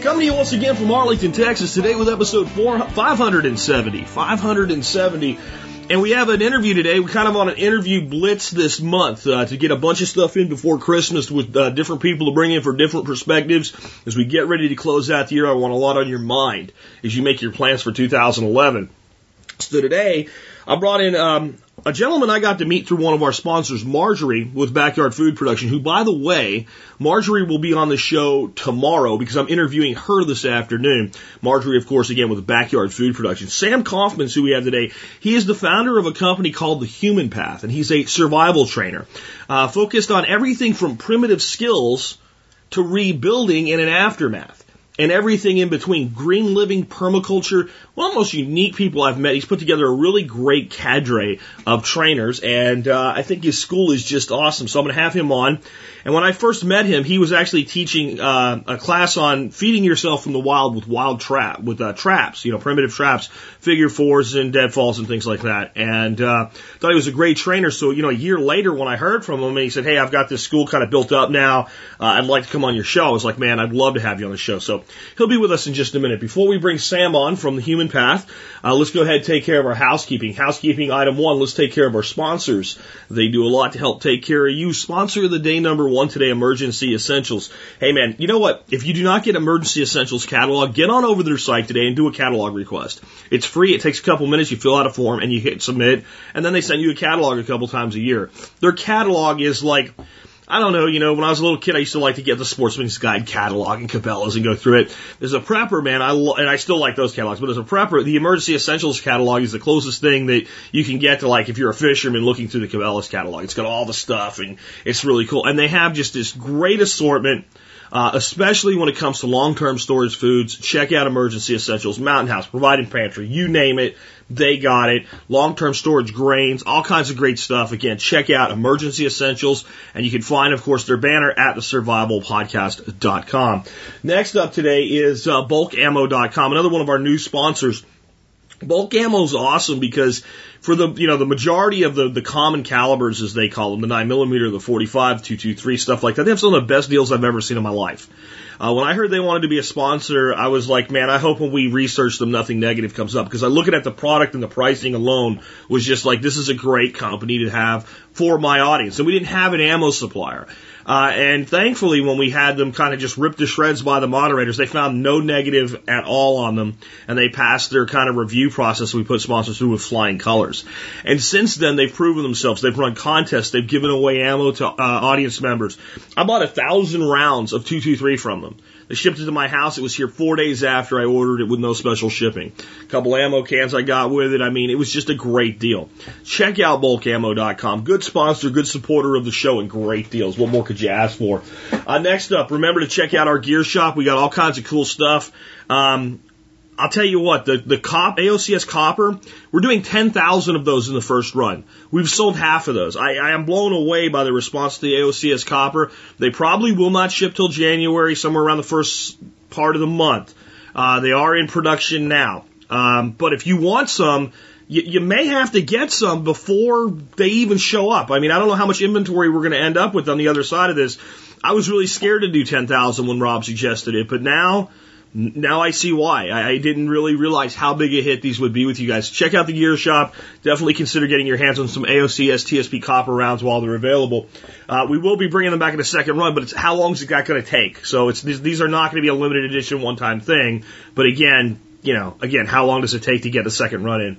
Coming to you once again from Arlington, Texas, today with episode 4, 570. 570. And we have an interview today. We're kind of on an interview blitz this month uh, to get a bunch of stuff in before Christmas with uh, different people to bring in for different perspectives. As we get ready to close out the year, I want a lot on your mind as you make your plans for 2011. So today, I brought in um, a gentleman I got to meet through one of our sponsors, Marjorie, with Backyard Food Production, who, by the way, Marjorie will be on the show tomorrow because I'm interviewing her this afternoon. Marjorie, of course, again, with Backyard Food Production. Sam Coffman's who we have today. He is the founder of a company called The Human Path, and he's a survival trainer, uh, focused on everything from primitive skills to rebuilding in an aftermath and everything in between. Green living, permaculture, one of the most unique people I've met. He's put together a really great cadre of trainers, and uh, I think his school is just awesome. So I'm going to have him on. And when I first met him, he was actually teaching uh, a class on feeding yourself from the wild with wild trap, with uh, traps, you know, primitive traps, figure fours and deadfalls and things like that. And uh, thought he was a great trainer. So you know, a year later when I heard from him, he said, "Hey, I've got this school kind of built up now. Uh, I'd like to come on your show." I was like, "Man, I'd love to have you on the show." So he'll be with us in just a minute. Before we bring Sam on from the Human Path, uh, let's go ahead and take care of our housekeeping. Housekeeping item one. Let's take care of our sponsors. They do a lot to help take care of you. Sponsor of the day number one today, Emergency Essentials. Hey man, you know what? If you do not get Emergency Essentials catalog, get on over to their site today and do a catalog request. It's free. It takes a couple minutes. You fill out a form and you hit submit, and then they send you a catalog a couple times a year. Their catalog is like I don't know, you know, when I was a little kid, I used to like to get the Sportsman's Guide catalog and Cabela's and go through it. There's a prepper, man, I lo- and I still like those catalogs, but as a prepper, the Emergency Essentials catalog is the closest thing that you can get to like if you're a fisherman looking through the Cabela's catalog. It's got all the stuff and it's really cool. And they have just this great assortment. Uh, especially when it comes to long-term storage foods, check out Emergency Essentials, Mountain House, Provident Pantry, you name it, they got it. Long-term storage grains, all kinds of great stuff. Again, check out Emergency Essentials, and you can find, of course, their banner at the survivalpodcast.com. Next up today is uh, bulkammo.com, another one of our new sponsors. Bulk ammo is awesome because for the you know the majority of the the common calibers as they call them, the nine millimeter, the 45, 223, stuff like that, they have some of the best deals I've ever seen in my life. Uh, when I heard they wanted to be a sponsor, I was like, man, I hope when we research them, nothing negative comes up because I looking at the product and the pricing alone was just like, this is a great company to have for my audience. And we didn't have an ammo supplier. Uh, and thankfully, when we had them kind of just ripped to shreds by the moderators, they found no negative at all on them, and they passed their kind of review process we put sponsors through with flying colors. And since then, they've proven themselves. They've run contests. They've given away ammo to uh, audience members. I bought a thousand rounds of 223 from them. They shipped it to my house. It was here four days after I ordered it with no special shipping. A couple ammo cans I got with it. I mean, it was just a great deal. Check out bulkammo.com. Good sponsor, good supporter of the show, and great deals. What more could you ask for? Uh, next up, remember to check out our gear shop. We got all kinds of cool stuff. Um, I'll tell you what, the, the cop, AOCS copper, we're doing 10,000 of those in the first run. We've sold half of those. I, I am blown away by the response to the AOCS copper. They probably will not ship till January, somewhere around the first part of the month. Uh, they are in production now. Um, but if you want some, you, you may have to get some before they even show up. I mean, I don't know how much inventory we're going to end up with on the other side of this. I was really scared to do 10,000 when Rob suggested it, but now, now I see why. I, didn't really realize how big a hit these would be with you guys. Check out the gear shop. Definitely consider getting your hands on some AOCS TSP copper rounds while they're available. Uh, we will be bringing them back in a second run, but it's how long is it going to take? So it's these, these are not going to be a limited edition one time thing. But again, you know, again, how long does it take to get a second run in?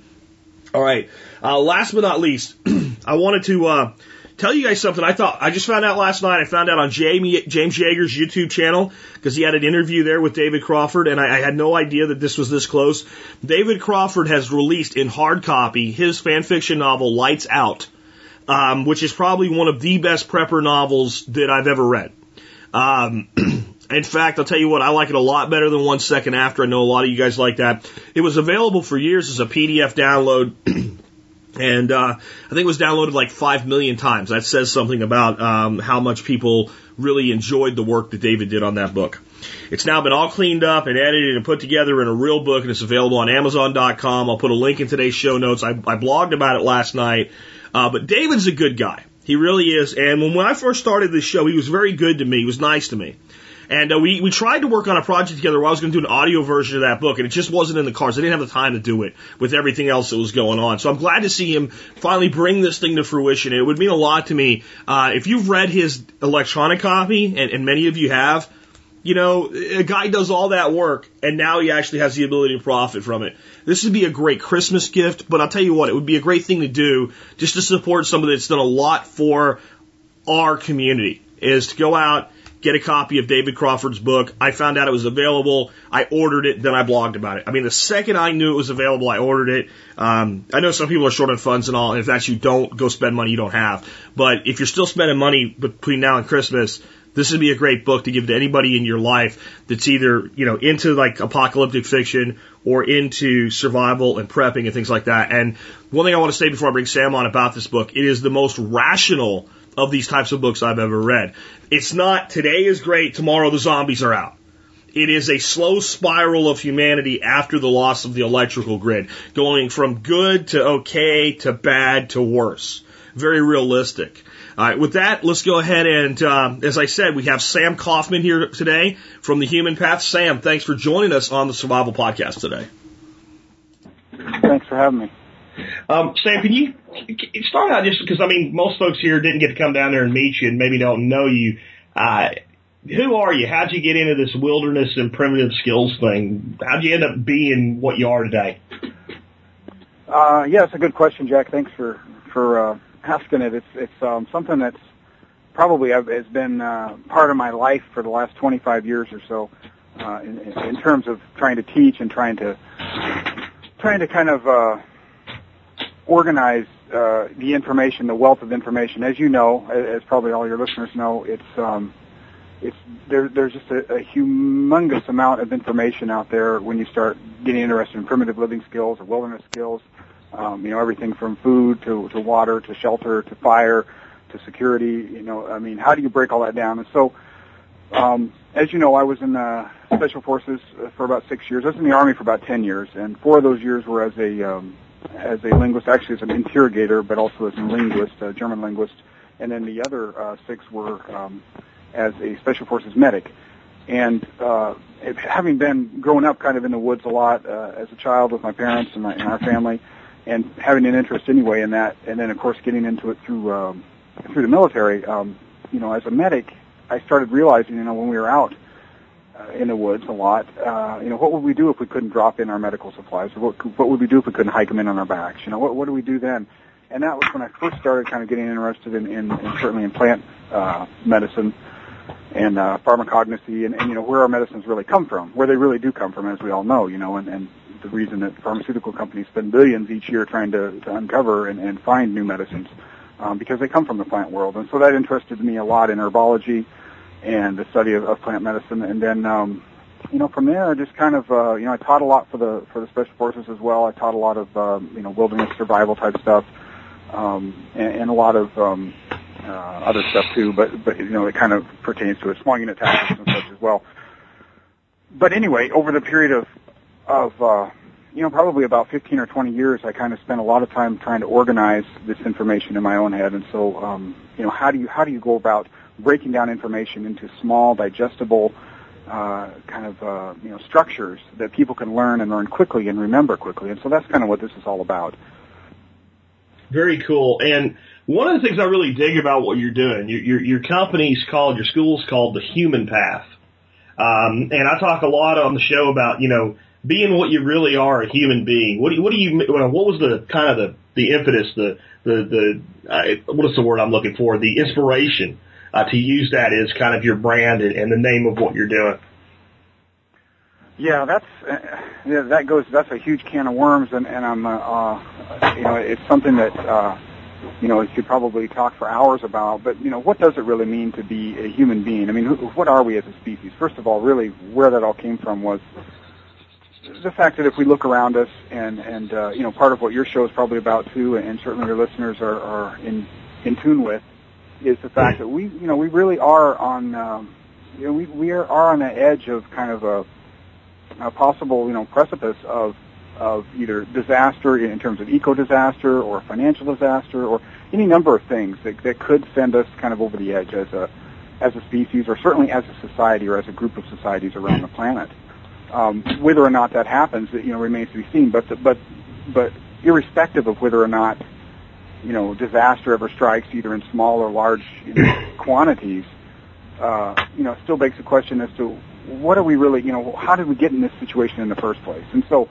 All right. Uh, last but not least, I wanted to uh, tell you guys something. I thought I just found out last night. I found out on Jamie, James Yeager's YouTube channel because he had an interview there with David Crawford, and I, I had no idea that this was this close. David Crawford has released in hard copy his fan fiction novel Lights Out, um, which is probably one of the best prepper novels that I've ever read. Um, In fact, I'll tell you what, I like it a lot better than one second after. I know a lot of you guys like that. It was available for years as a PDF download. and uh, I think it was downloaded like five million times. That says something about um, how much people really enjoyed the work that David did on that book. It's now been all cleaned up and edited and put together in a real book, and it's available on Amazon.com. I'll put a link in today's show notes. I, I blogged about it last night. Uh, but David's a good guy. He really is. And when, when I first started this show, he was very good to me. He was nice to me. And uh, we, we tried to work on a project together where I was going to do an audio version of that book, and it just wasn't in the cards. I didn't have the time to do it with everything else that was going on. So I'm glad to see him finally bring this thing to fruition. It would mean a lot to me. Uh, if you've read his electronic copy, and, and many of you have, you know, a guy does all that work and now he actually has the ability to profit from it. This would be a great Christmas gift, but I'll tell you what, it would be a great thing to do just to support somebody that's done a lot for our community is to go out, get a copy of David Crawford's book. I found out it was available. I ordered it, then I blogged about it. I mean, the second I knew it was available, I ordered it. Um, I know some people are short on funds and all, and if that's you, don't go spend money you don't have. But if you're still spending money between now and Christmas, this would be a great book to give to anybody in your life that's either, you know, into like apocalyptic fiction or into survival and prepping and things like that. And one thing I want to say before I bring Sam on about this book, it is the most rational of these types of books I've ever read. It's not today is great, tomorrow the zombies are out. It is a slow spiral of humanity after the loss of the electrical grid, going from good to okay to bad to worse. Very realistic. All right, with that, let's go ahead and, uh, as I said, we have Sam Coffman here today from the Human Path. Sam, thanks for joining us on the Survival Podcast today. Thanks for having me. Um, Sam, can you start out just because I mean most folks here didn't get to come down there and meet you and maybe don't know you. Uh, who are you? How'd you get into this wilderness and primitive skills thing? How'd you end up being what you are today? Uh, yeah, it's a good question, Jack. Thanks for for uh, asking it. It's it's um, something that's probably has been uh, part of my life for the last 25 years or so, uh, in, in terms of trying to teach and trying to trying to kind of uh, organize uh, the information, the wealth of information. As you know, as probably all your listeners know, it's um, it's there, there's just a, a humongous amount of information out there when you start getting interested in primitive living skills or wilderness skills. Um, you know, everything from food to, to water to shelter to fire to security. You know, I mean, how do you break all that down? And so, um, as you know, I was in the special forces for about six years. I was in the army for about ten years, and four of those years were as a um, as a linguist, actually as an interrogator, but also as a linguist, a German linguist. And then the other uh, six were um, as a special forces medic. And uh, having been growing up kind of in the woods a lot uh, as a child with my parents and, my, and our family, and having an interest anyway in that, and then of course getting into it through um, through the military. Um, you know, as a medic, I started realizing, you know, when we were out in the woods a lot, uh, you know, what would we do if we couldn't drop in our medical supplies? Or what, what would we do if we couldn't hike them in on our backs? You know, what, what do we do then? And that was when I first started kind of getting interested in, in, in certainly in plant uh, medicine and uh, pharmacognosy and, and, you know, where our medicines really come from, where they really do come from, as we all know, you know, and, and the reason that pharmaceutical companies spend billions each year trying to, to uncover and, and find new medicines um, because they come from the plant world. And so that interested me a lot in herbology and the study of, of plant medicine. And then, um, you know, from there, I just kind of, uh, you know, I taught a lot for the for the special forces as well. I taught a lot of, um, you know, wilderness survival type stuff, um, and, and a lot of um, uh, other stuff too. But but you know, it kind of pertains to it, small unit tactics and such as well. But anyway, over the period of of uh, you know probably about 15 or 20 years, I kind of spent a lot of time trying to organize this information in my own head. And so, um, you know, how do you how do you go about breaking down information into small, digestible uh, kind of uh, you know structures that people can learn and learn quickly and remember quickly? And so that's kind of what this is all about. Very cool. And one of the things I really dig about what you're doing, your your, your company's called, your school's called the Human Path. Um, and I talk a lot on the show about, you know, being what you really are, a human being. What do you, what do you, what was the kind of the, the impetus, the, the, the, uh, what is the word I'm looking for? The inspiration, uh, to use that as kind of your brand and, and the name of what you're doing. Yeah, that's uh, yeah, that goes. That's a huge can of worms, and, and I'm, uh, uh, you know, it's something that uh, you know, you could probably talk for hours about. But you know, what does it really mean to be a human being? I mean, what are we as a species? First of all, really, where that all came from was the fact that if we look around us, and and uh, you know, part of what your show is probably about too, and certainly your listeners are, are in in tune with, is the fact that we, you know, we really are on, um, you know, we we are, are on the edge of kind of a, a possible, you know, precipice of of either disaster in terms of eco disaster or financial disaster or any number of things that, that could send us kind of over the edge as a as a species or certainly as a society or as a group of societies around the planet. Um, whether or not that happens, you know, remains to be seen. But but but irrespective of whether or not you know disaster ever strikes, either in small or large you know, quantities, uh, you know, still begs the question as to what are we really, you know, how did we get in this situation in the first place? And so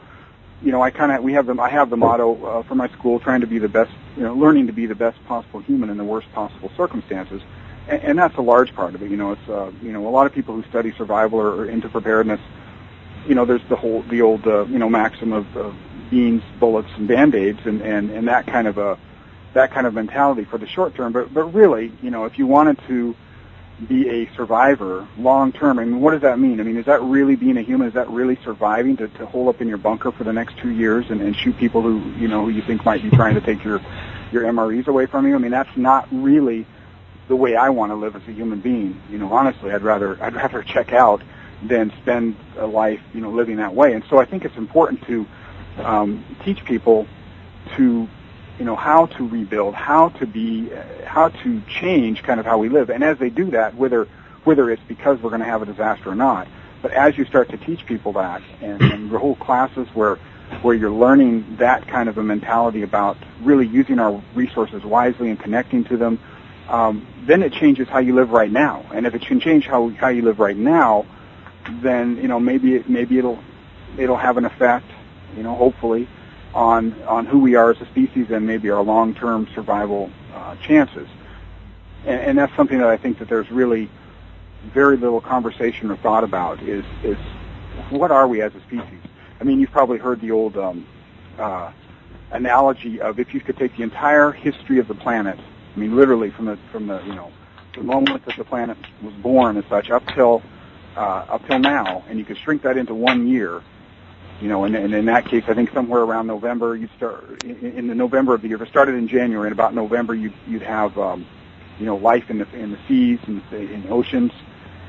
you know, I kind of we have the I have the motto uh, for my school, trying to be the best, you know, learning to be the best possible human in the worst possible circumstances, and, and that's a large part of it. You know, it's uh, you know a lot of people who study survival or, or into preparedness. You know, there's the whole the old uh, you know maxim of uh, beans, bullets, and band aids, and and and that kind of a that kind of mentality for the short term. But but really, you know, if you wanted to be a survivor long term. I mean, what does that mean? I mean, is that really being a human? Is that really surviving to, to hole up in your bunker for the next two years and, and shoot people who you know who you think might be trying to take your your MREs away from you? I mean, that's not really the way I want to live as a human being. You know, honestly, I'd rather I'd rather check out than spend a life you know living that way. And so I think it's important to um, teach people to you know, how to rebuild, how to be, how to change kind of how we live. And as they do that, whether, whether it's because we're going to have a disaster or not, but as you start to teach people that and, and your whole classes where, where you're learning that kind of a mentality about really using our resources wisely and connecting to them, um, then it changes how you live right now. And if it can change how, how you live right now, then, you know, maybe, it, maybe it'll, it'll have an effect, you know, hopefully, on on who we are as a species and maybe our long-term survival uh, chances. And, and that's something that I think that there's really very little conversation or thought about is is what are we as a species? I mean, you've probably heard the old um, uh, analogy of if you could take the entire history of the planet, I mean, literally from the from the you know the moment that the planet was born and such up till uh, up till now, and you could shrink that into one year, you know, and, and in that case, I think somewhere around November, you'd start in, in the November of the year. If it started in January, in about November, you'd you'd have, um, you know, life in the in the seas and in the oceans.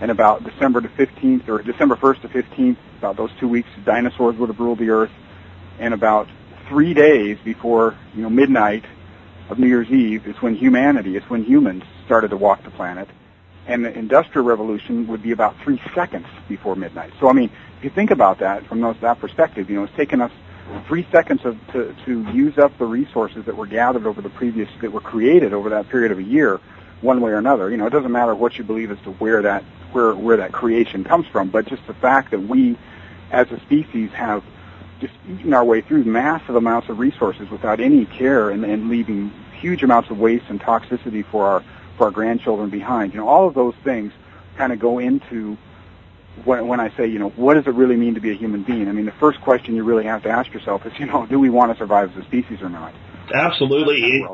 And about December to 15th, or December 1st to 15th, about those two weeks, dinosaurs would have ruled the earth. And about three days before, you know, midnight of New Year's Eve is when humanity, it's when humans started to walk the planet. And the Industrial Revolution would be about three seconds before midnight. So, I mean, if you think about that from those, that perspective, you know, it's taken us three seconds of, to, to use up the resources that were gathered over the previous, that were created over that period of a year, one way or another. You know, it doesn't matter what you believe as to where that, where, where that creation comes from, but just the fact that we, as a species, have just eaten our way through massive amounts of resources without any care and, and leaving huge amounts of waste and toxicity for our, for our grandchildren behind. You know, all of those things kind of go into when, when I say, you know, what does it really mean to be a human being? I mean, the first question you really have to ask yourself is, you know, do we want to survive as a species or not? Absolutely.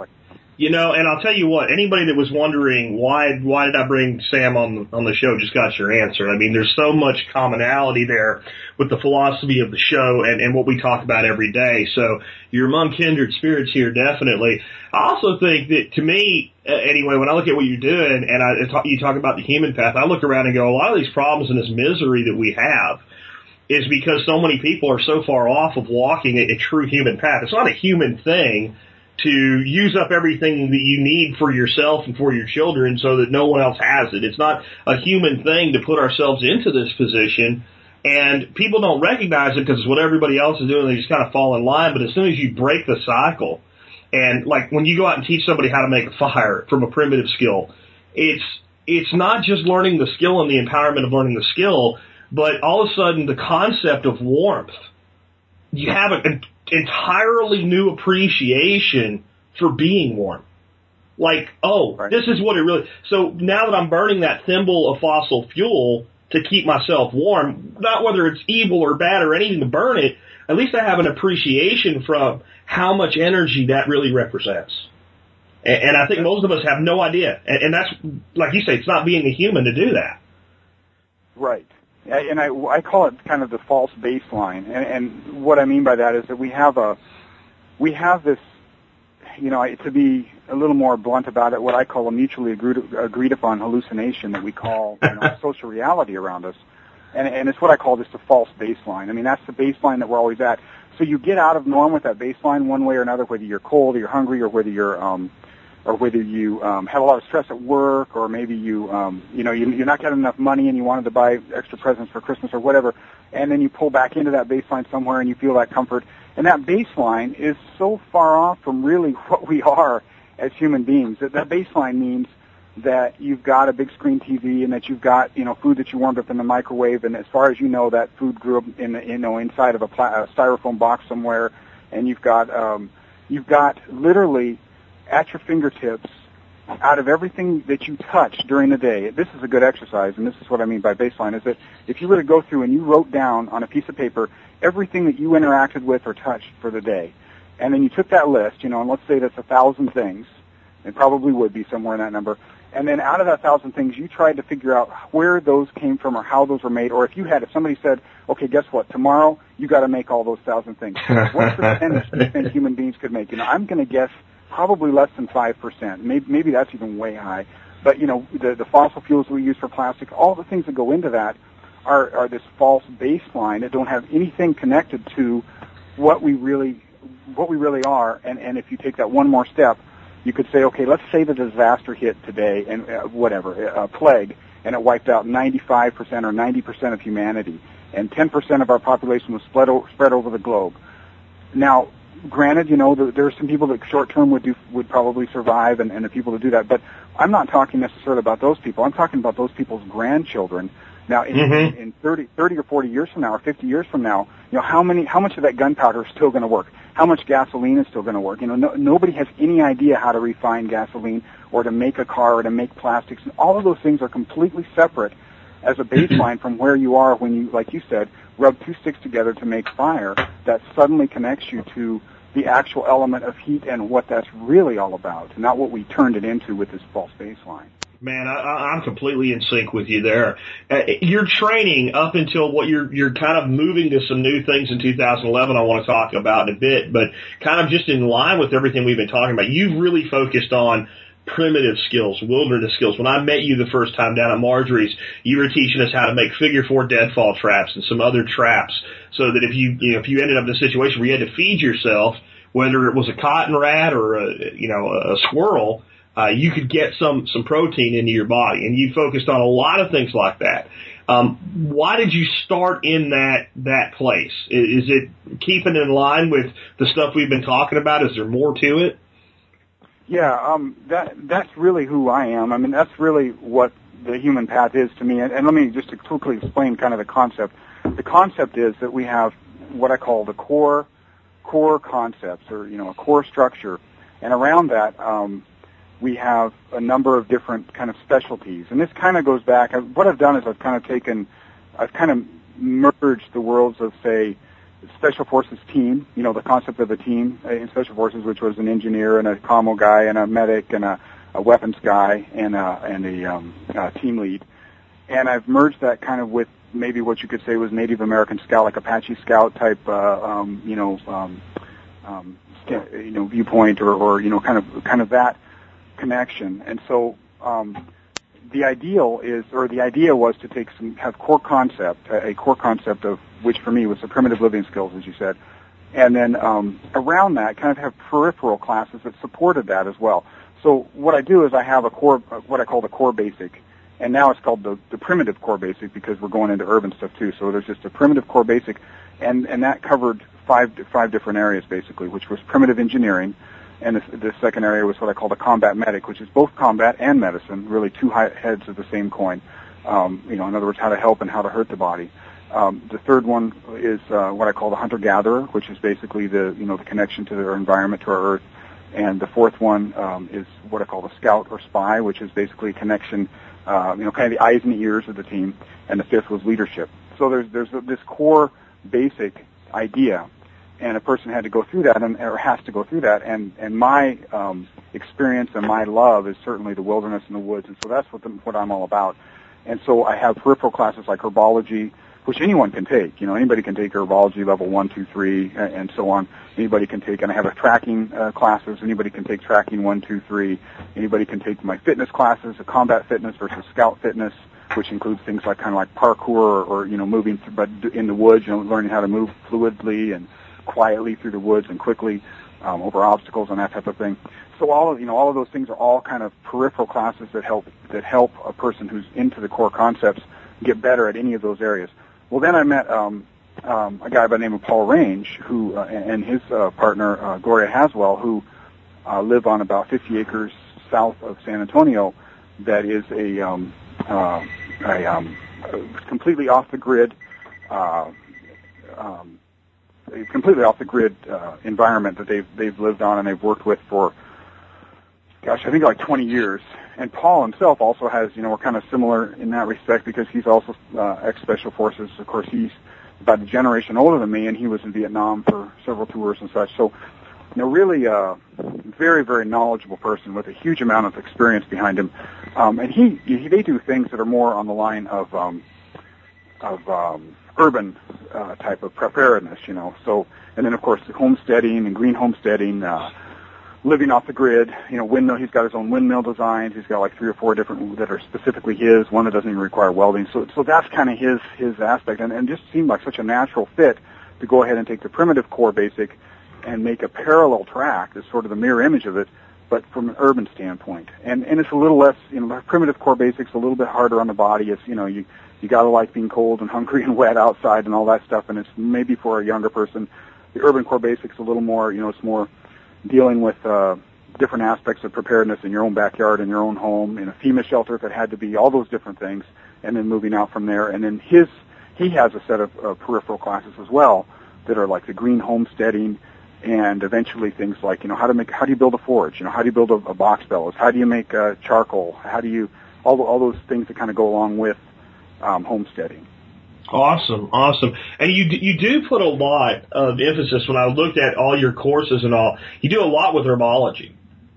You know, and I'll tell you what, anybody that was wondering why why did I bring Sam on on the show just got your answer. I mean, there's so much commonality there with the philosophy of the show and, and what we talk about every day. So you're among kindred spirits here, definitely. I also think that to me, uh, anyway, when I look at what you're doing and I you talk about the human path, I look around and go, a lot of these problems and this misery that we have is because so many people are so far off of walking a, a true human path. It's not a human thing to use up everything that you need for yourself and for your children so that no one else has it. It's not a human thing to put ourselves into this position and people don't recognize it because it's what everybody else is doing. They just kind of fall in line. But as soon as you break the cycle and like when you go out and teach somebody how to make a fire from a primitive skill, it's, it's not just learning the skill and the empowerment of learning the skill, but all of a sudden the concept of warmth, you have an entirely new appreciation for being warm. Like, oh, Right. this is what it really, so now that I'm burning that thimble of fossil fuel to keep myself warm, not whether it's evil or bad or anything to burn it, at least I have an appreciation from how much energy that really represents. And, and I think most of us have no idea. And, and that's, like you say, it's not being a human to do that. Right. And I, I call it kind of the false baseline. And, and what I mean by that is that we have a, we have this, you know, to be a little more blunt about it, what I call a mutually agreed, agreed upon hallucination that we call you know, social reality around us. And, and it's what I call just a false baseline. I mean, that's the baseline that we're always at. So you get out of norm with that baseline one way or another, whether you're cold or you're hungry or whether you're, um, or whether you um, have a lot of stress at work, or maybe you, um, you know, you, you're not getting enough money and you wanted to buy extra presents for Christmas or whatever, and then you pull back into that baseline somewhere and you feel that comfort. And that baseline is so far off from really what we are as human beings. That that baseline means that you've got a big screen TV and that you've got you know food that you warmed up in the microwave, and as far as you know, that food grew up in the, you know inside of a, pla- a styrofoam box somewhere, and you've got um, you've got literally at your fingertips out of everything that you touch during the day. This is a good exercise, and this is what I mean by baseline, is that if you were to go through and you wrote down on a piece of paper everything that you interacted with or touched for the day, and then you took that list, you know, and let's say that's a thousand things, it probably would be somewhere in that number, and then out of that thousand things, you tried to figure out where those came from or how those were made, or if you had, if somebody said, okay, guess what, tomorrow you got to make all those thousand things. what percentage do you think human beings could make? You know, I'm going to guess probably less than 5%. Maybe, maybe that's even way high. But, you know, the, the fossil fuels we use for plastic, all the things that go into that are, are this false baseline that don't have anything connected to what we really, what we really are. And, and if you take that one more step, you could say, okay, let's say the disaster hit today and uh, whatever, a plague, and it wiped out 95% or 90% of humanity, and 10% of our population was spread, o- spread over the globe. Now, granted, you know, there, are some people that short term would do would probably survive, and, and the people to do that. But I'm not talking necessarily about those people. I'm talking about those people's grandchildren. Now, in, Mhm. in 30, 30 or 40 years from now, or 50 years from now, you know, how many, how much of that gunpowder is still going to work? How much gasoline is still going to work? You know, no, nobody has any idea how to refine gasoline or to make a car or to make plastics. And all of those things are completely separate as a baseline from where you are when you, like you said, rub two sticks together to make fire. That suddenly connects you to the actual element of heat and what that's really all about, not what we turned it into with this false baseline. Man, I, I'm completely in sync with you there. Uh, your training up until what you're you're kind of moving to some new things in 2011. I want to talk about in a bit, but kind of just in line with everything we've been talking about. You've really focused on primitive skills, wilderness skills. When I met you the first time down at Marjorie's, you were teaching us how to make figure four deadfall traps and some other traps, so that if you you know if you ended up in a situation where you had to feed yourself, whether it was a cotton rat or a you know a squirrel uh, you could get some some protein into your body, and you focused on a lot of things like that. Um, why did you start in that that place? Is, is it keeping in line with the stuff we've been talking about? Is there more to it? Yeah, um, that that's really who I am. I mean, that's really what the human path is to me. And, and let me just quickly explain kind of the concept. The concept is that we have what I call the core core concepts, or you know, a core structure, and around that, um, we have a number of different kind of specialties. And this kind of goes back. What I've done is I've kind of taken, I've kind of merged the worlds of say special forces team, you know, the concept of a team in special forces, which was an engineer and a commo guy and a medic and a, a weapons guy and a, and a, um, a team lead. And I've merged that kind of with maybe what you could say was Native American Scout, like Apache Scout type, uh, um, you know, um, um, you know, viewpoint or, or you know, kind of kind of that connection. And so um, the ideal is, or the idea was to take some, have core concept, a core concept of which for me was the primitive living skills, as you said, and then um, around that, kind of have peripheral classes that supported that as well. So what I do is I have a core, uh, what I call the core basic, and now it's called the, the primitive core basic because we're going into urban stuff too. So there's just a primitive core basic, and and that covered five five different areas basically, which was primitive engineering, and the, the second area was what I call the combat medic, which is both combat and medicine, really two heads of the same coin. Um, you know, in other words, how to help and how to hurt the body. Um, the third one is uh, what I call the hunter-gatherer, which is basically the you know the connection to our environment, to our earth. And the fourth one um, is what I call the scout or spy, which is basically a connection, uh, you know, kind of the eyes and the ears of the team. And the fifth was leadership. So there's there's this core basic idea, and a person had to go through that, and or has to go through that, and and my um, experience and my love is certainly the wilderness and the woods, and so that's what the, what I'm all about. And so I have peripheral classes like herbology, which anyone can take. You know, anybody can take herbology level one, two, three, and so on. Anybody can take, and I have a tracking uh, classes. Anybody can take tracking one, two, three. Anybody can take my fitness classes, a combat fitness versus scout fitness, which includes things like kind of like parkour or, or you know moving, through, but in the woods, you know, learning how to move fluidly and quietly through the woods and quickly um, over obstacles and that type of thing. So all of you know all of those things are all kind of peripheral classes that help that help a person who's into the core concepts get better at any of those areas. Well, then I met um, um, a guy by the name of Paul Range, who uh, and his uh, partner uh, Gloria Haswell, who uh, live on about 50 acres south of San Antonio. That is a, um, uh, a um, completely off the grid, uh, um, completely off the grid uh, environment that they've they've lived on and they've worked with for, gosh, I think like 20 years. And Paul himself also has, you know, we're kind of similar in that respect because he's also uh, ex Special Forces. Of course, he's about a generation older than me, and he was in Vietnam for several tours and such. So, you know, really a very, very knowledgeable person with a huge amount of experience behind him. Um, and he, he, they do things that are more on the line of, um, of um, urban uh, type of preparedness, you know. So, and then of course homesteading and green homesteading, uh, living off the grid. You know, windmill. He's got his own windmill designs. He's got like three or four different that are specifically his. One that doesn't even require welding. So, so that's kind of his his aspect, and and just seemed like such a natural fit to go ahead and take the primitive core basic and make a parallel track that's sort of the mirror image of it, but from an urban standpoint. And and it's a little less, you know, primitive core basics a little bit harder on the body. It's you know you you gotta like being cold and hungry and wet outside and all that stuff. And it's maybe for a younger person. The urban core basics a little more, you know, it's more dealing with uh, different aspects of preparedness in your own backyard, in your own home, in a FEMA shelter if it had to be, all those different things, and then moving out from there. And then his he has a set of uh, peripheral classes as well that are like the green homesteading and eventually things like you know how to make how do you build a forge you know how do you build a, a box bellows how do you make uh, charcoal how do you all all those things that kind of go along with um, homesteading. Awesome, awesome. And you you do put a lot of emphasis when I looked at all your courses and all. You do a lot with herbology.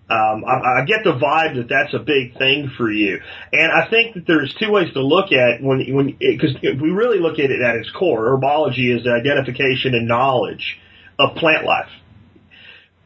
Um, I, I get the vibe that that's a big thing for you, and I think that there's two ways to look at when when because we really look at it at its core, herbology is the identification and knowledge of plant life.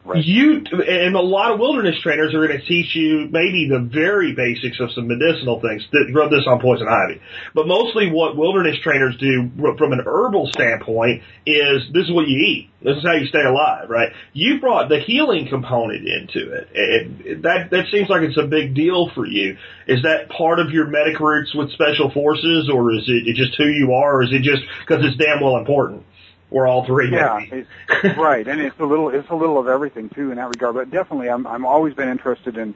Right. You and a lot of wilderness trainers are going to teach you maybe the very basics of some medicinal things that rub this on poison ivy. But mostly what wilderness trainers do from an herbal standpoint is this is what you eat. This is how you stay alive, right? You brought the healing component into it. and that that seems like it's a big deal for you. Is that part of your medic roots with special forces, or is it just who you are, or is it just because it's damn well important? Or all three. Yeah, right, and it's a little it's a little of everything too in that regard. But definitely, I'm I'm always been interested in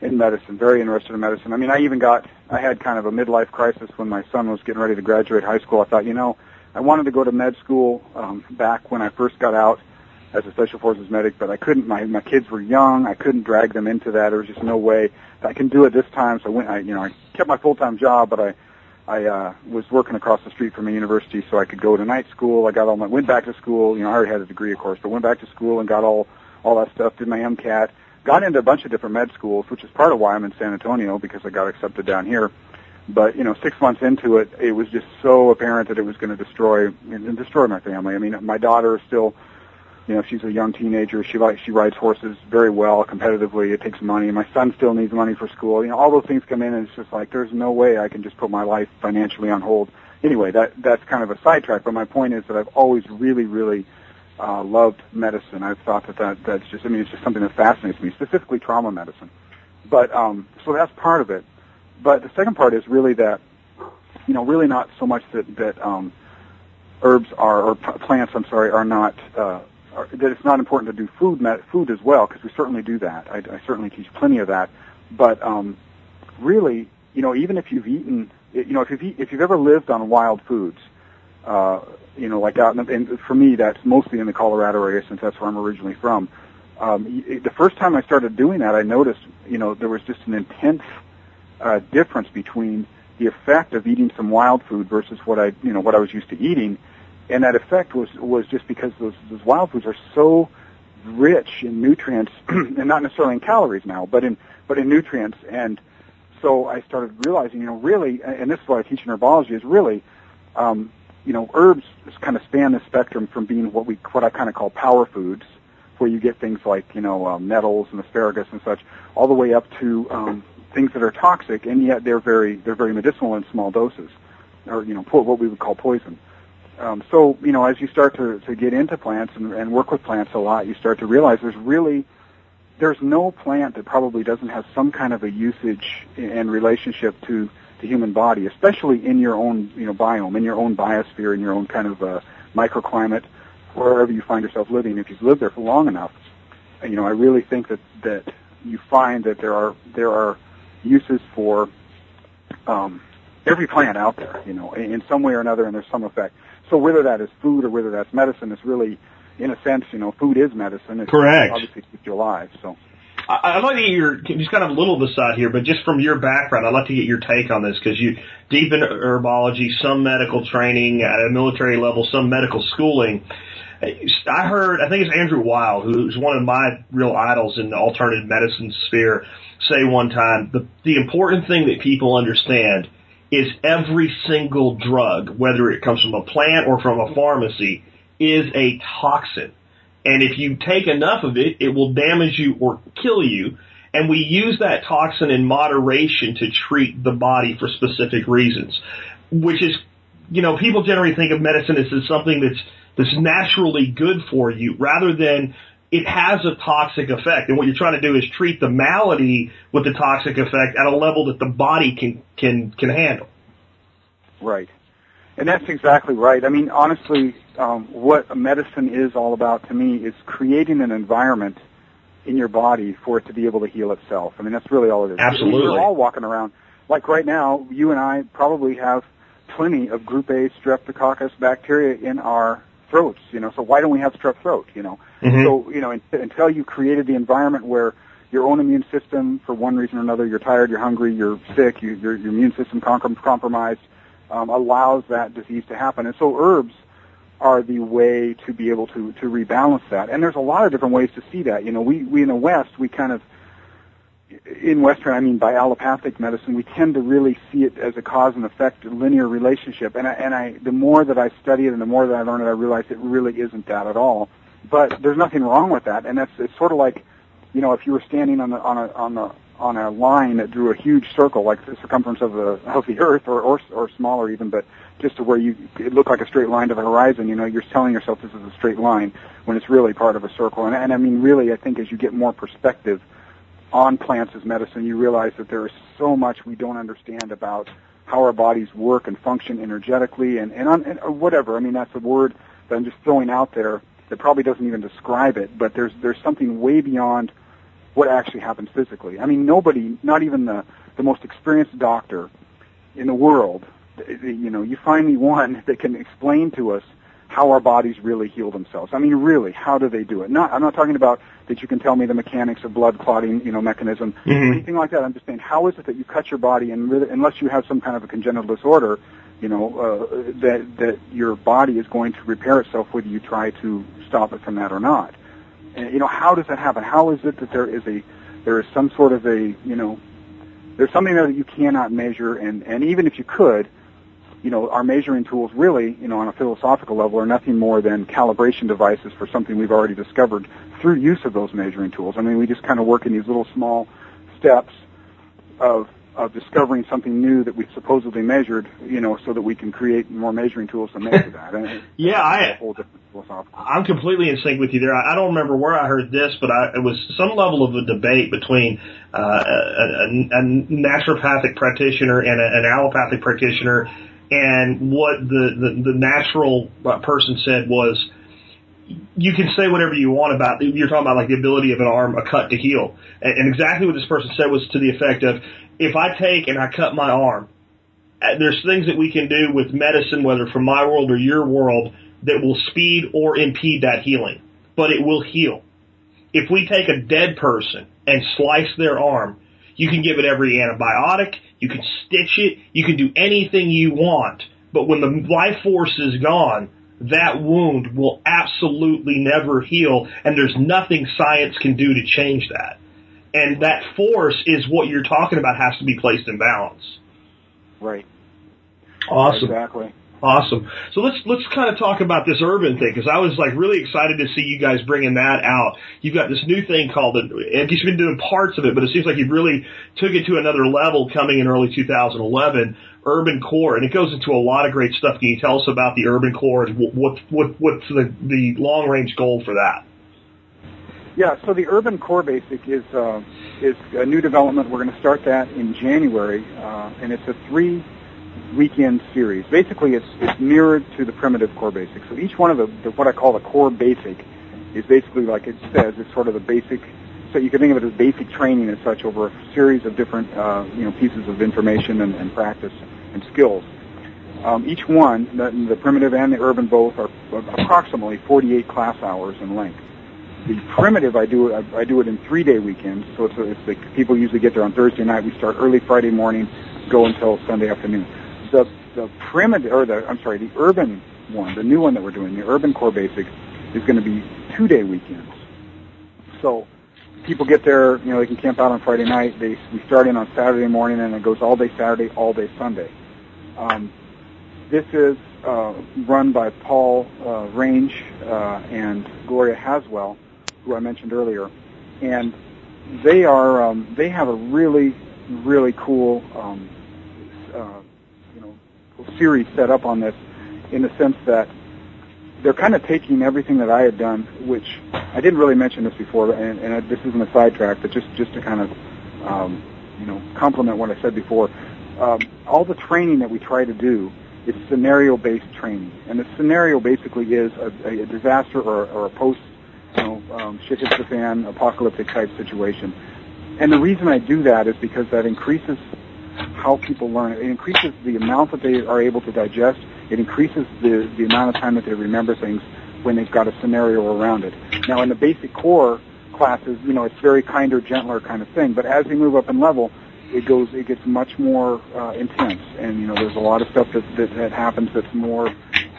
in medicine, very interested in medicine. I mean, I even got I had kind of a midlife crisis when my son was getting ready to graduate high school. I thought, you know, I wanted to go to med school um, back when I first got out as a special forces medic, but I couldn't. My my kids were young. I couldn't drag them into that. There was just no way I can do it this time. So I went. I you know I kept my full time job, but I I uh, was working across the street from a university, so I could go to night school. I got all my went back to school. You know, I already had a degree, of course, but went back to school and got all all that stuff. Did my MCAT. Got into a bunch of different med schools, which is part of why I'm in San Antonio because I got accepted down here. But you know, six months into it, it was just so apparent that it was going to destroy and destroy my family. I mean, my daughter is still you know, she's a young teenager. She likes she rides horses very well competitively. It takes money. My son still needs money for school. You know, all those things come in, and it's just like there's no way I can just put my life financially on hold. Anyway, that that's kind of a sidetrack. But my point is that I've always really, really uh, loved medicine. I've thought that, that that's just I mean it's just something that fascinates me, specifically trauma medicine. But um, so that's part of it. But the second part is really that you know really not so much that that um, herbs are or plants I'm sorry are not uh, that it's not important to do food food as well because we certainly do that. I, I certainly teach plenty of that, but um, really, you know, even if you've eaten, you know, if you've if you've ever lived on wild foods, uh, you know, like out, in, and for me, that's mostly in the Colorado area since that's where I'm originally from. Um, the first time I started doing that, I noticed, you know, there was just an intense uh, difference between the effect of eating some wild food versus what I, you know, what I was used to eating and that effect was was just because those those wild foods are so rich in nutrients, and not necessarily in calories now, but in but in nutrients. And so I started realizing, you know, really, and this is what I teach in herbology is really, um, you know, herbs kind of span the spectrum from being what we what I kind of call power foods, where you get things like you know um, nettles and asparagus and such, all the way up to um, things that are toxic, and yet they're very they're very medicinal in small doses, or you know what we would call poison. Um, so you know, as you start to to get into plants and, and work with plants a lot, you start to realize there's really there's no plant that probably doesn't have some kind of a usage and relationship to the human body, especially in your own you know biome, in your own biosphere, in your own kind of uh, microclimate, wherever you find yourself living. If you've lived there for long enough, you know I really think that that you find that there are there are uses for um, every plant out there, you know, in some way or another, and there's some effect. So whether that is food or whether that's medicine, is really, in a sense, you know, food is medicine. It's Correct. Obviously keeps you alive. So. I- I'd like to get your just kind of a little of the side here, but just from your background, I'd like to get your take on this because you deep in herbology, some medical training at a military level, some medical schooling. I heard, I think it's Andrew Weil, who's one of my real idols in the alternative medicine sphere, say one time the the important thing that people understand is every single drug, whether it comes from a plant or from a pharmacy, is a toxin. And if you take enough of it, it will damage you or kill you. And we use that toxin in moderation to treat the body for specific reasons, which is, you know, people generally think of medicine as something that's, that's naturally good for you rather than it has a toxic effect. And what you're trying to do is treat the malady with the toxic effect at a level that the body can, can, can handle. Right. And that's exactly right. I mean, honestly, um, what medicine is all about to me is creating an environment in your body for it to be able to heal itself. I mean, that's really all it is. Absolutely. We're all walking around. Like right now, you and I probably have plenty of group A streptococcus bacteria in our throats, you know, so why don't we have strep throat, you know? Mhm. So, you know, in, until you created the environment where your own immune system, for one reason or another, you're tired, you're hungry, you're sick, you, your, your immune system com- compromised, um, allows that disease to happen. And so herbs are the way to be able to, to rebalance that. And there's a lot of different ways to see that. You know, we, we in the West, we kind of, in Western, I mean by allopathic medicine, we tend to really see it as a cause and effect linear relationship. And I, and I, the more that I study it and the more that I learn it, I realize it really isn't that at all. But there's nothing wrong with that. And that's, it's sort of like, you know, if you were standing on the, on a, on the, on a line that drew a huge circle, like the circumference of the the Earth, or or, or smaller even, but just to where you it looked like a straight line to the horizon. You know, you're telling yourself this is a straight line when it's really part of a circle. And, and I mean, really, I think as you get more perspective on plants as medicine, you realize that there is so much we don't understand about how our bodies work and function energetically, and and, on, and uh, whatever. I mean, that's a word that I'm just throwing out there that probably doesn't even describe it, but there's there's something way beyond what actually happens physically. I mean, nobody, not even the the most experienced doctor in the world, you know, you find me one that can explain to us how our bodies really heal themselves. I mean, really, how do they do it? Not, I'm not talking about that you can tell me the mechanics of blood clotting, you know, mechanism, or Mhm. anything like that. I'm just saying, how is it that you cut your body and really, unless you have some kind of a congenital disorder, you know, uh, that that your body is going to repair itself whether you try to stop it from that or not. And, you know, how does that happen? How is it that there is a there is some sort of a you know there's something there that you cannot measure, and and even if you could, you know, our measuring tools really, you know, on a philosophical level, are nothing more than calibration devices for something we've already discovered through use of those measuring tools. I mean, we just kind of work in these little small steps of of discovering something new that we've supposedly measured, you know, so that we can create more measuring tools to measure that. And Yeah, I. I'm completely in sync with you there. I, I don't remember where I heard this, but I, it was some level of a debate between uh, a, a, a naturopathic practitioner and a, an allopathic practitioner, and what the the, the natural uh, person said was. You can say whatever you want about you're talking about like the ability of an arm a cut to heal, and, exactly what this person said was to the effect of if I take and I cut my arm, uh, there's things that we can do with medicine, whether from my world or your world, that will speed or impede that healing, but it will heal. If we take a dead person and slice their arm, you can give it every antibiotic, you can stitch it, you can do anything you want, but when the life force is gone, that wound will absolutely never heal and there's nothing science can do to change that. And that force is what you're talking about has to be placed in balance. Right. Awesome. Exactly. Awesome. So let's let's kind of talk about this urban thing because I was like really excited to see you guys bringing that out. You've got this new thing called and you've been doing parts of it, but it seems like you really took it to another level coming in early 2011. Urban Core, and it goes into a lot of great stuff. Can you tell us about the Urban Core and what what what's the the long range goal for that? Yeah, so the Urban Core Basic is uh, is a new development. We're going to start that in January, uh, and it's a three weekend series. Basically, it's it's mirrored to the primitive core basic. So each one of the, the what I call the core basic is basically like it says. It's sort of the basic. So you can think of it as basic training as such over a series of different uh, you know pieces of information and, and practice and skills. Um, each one, the, the primitive and the urban both, are approximately 48 class hours in length. The primitive, I do I, I do it in three day weekends. So it's, it's like people usually get there on Thursday night. We start early Friday morning, go until Sunday afternoon the the primitive or the I'm sorry, the urban one, the new one that we're doing, the urban core basic, is going to be two day weekends. So people get there, you know, they can camp out on Friday night. They we start in on Saturday morning and it goes all day Saturday, all day Sunday. Um, this is uh, run by Paul uh, Range uh, and Gloria Haswell, who I mentioned earlier, and they are um, they have a really really cool um, series set up on this in the sense that they're kind of taking everything that I had done, which I didn't really mention this before, and, and this isn't a sidetrack, but just just to kind of um, you know complement what I said before. Um, all the training that we try to do is scenario-based training, and the scenario basically is a, a disaster or, or a post, you know, um, shit hits the fan, apocalyptic type situation. And the reason I do that is because that increases how people learn. It increases the amount that they are able to digest. It increases the, the amount of time that they remember things when they've got a scenario around it. Now, in the basic core classes, you know, it's very kinder, gentler kind of thing. But as they move up in level, it goes, it gets much more uh, intense. And you know, there's a lot of stuff that that, that happens that's more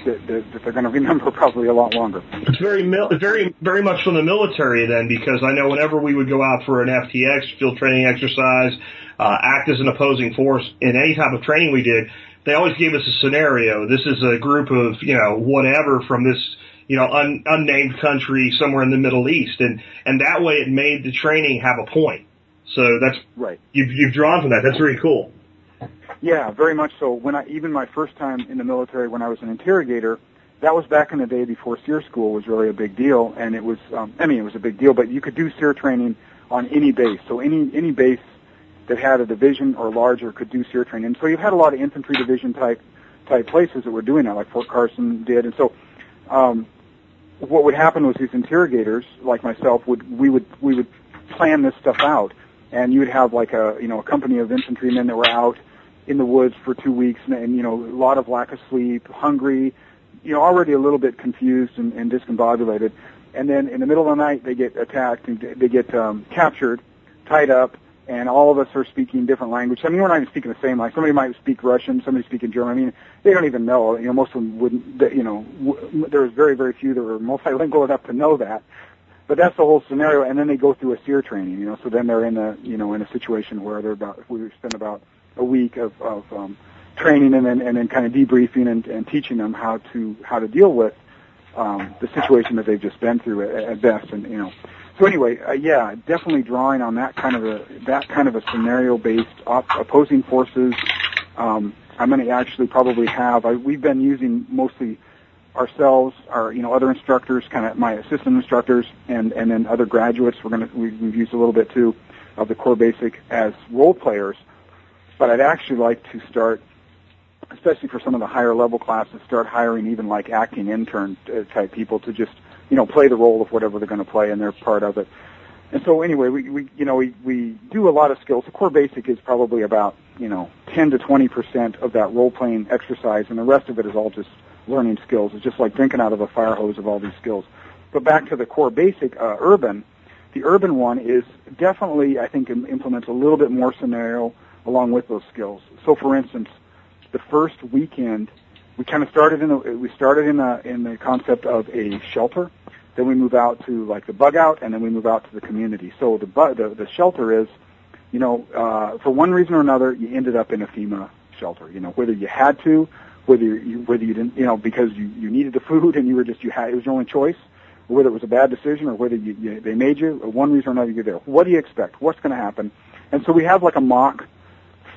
that, that, that they're going to remember probably a lot longer. It's very, very, very much from the military then, because I know whenever we would go out for an FTX field training exercise, uh, act as an opposing force in any type of training we did, they always gave us a scenario. This is a group of, you know, whatever from this, you know, un, unnamed country somewhere in the Middle East. And, and that way it made the training have a point. So that's, right. You've, you've drawn from that. That's very cool. Yeah, very much so. When I, even my first time in the military when I was an interrogator, that was back in the day before SERE school was really a big deal. And it was, um, I mean, it was a big deal, but you could do SERE training on any base. So any, any base that had a division or larger could do SERE training. So you've had a lot of infantry division type type places that were doing that, like Fort Carson did. And so um, what would happen was these interrogators, like myself, would we would we would plan this stuff out, and you would have like a you know a company of infantrymen that were out in the woods for two weeks, and, and you know a lot of lack of sleep, hungry, you know already a little bit confused and, and discombobulated, and then in the middle of the night they get attacked and they get um, captured, tied up, and all of us are speaking different languages. I mean, we're not even speaking the same language. Somebody might speak Russian, somebody speaking German. I mean, they don't even know. You know, most of them wouldn't. You know, w- there was very, very few that were multilingual enough to know that. But that's the whole scenario. And then they go through a SERE training. You know, so then they're in a you know in a situation where they're about we spend about a week of of um, training and then and then kind of debriefing and, and teaching them how to how to deal with um, the situation that they've just been through at, at best. And you know, so anyway, uh, yeah, definitely drawing on that kind of a that kind of a scenario-based op- opposing forces. Um, I'm going to actually probably have. I, we've been using mostly ourselves, our you know other instructors, kind of my assistant instructors, and and then other graduates. We're going to we, we've used a little bit too of the core basic as role players. But I'd actually like to start, especially for some of the higher level classes, start hiring even like acting intern uh, type people to just you know, play the role of whatever they're going to play, and they're part of it. And so anyway, we, we you know we, we do a lot of skills. The core basic is probably about you know 10 to 20 percent of that role playing exercise, and the rest of it is all just learning skills. It's just like drinking out of a fire hose of all these skills. But back to the core basic uh, urban, the urban one is definitely I think implements a little bit more scenario along with those skills. So for instance, the first weekend we kind of started in the we started in the in the concept of a shelter. Then we move out to like the bug out, and then we move out to the community. So the bu- the, the shelter is, you know, uh, for one reason or another, you ended up in a FEMA shelter. You know, whether you had to, whether you whether you didn't, you know, because you you needed the food and you were just you had it was your only choice, or whether it was a bad decision or whether you, you they made you. One reason or another, you're there. What do you expect? What's going to happen? And so we have like a mock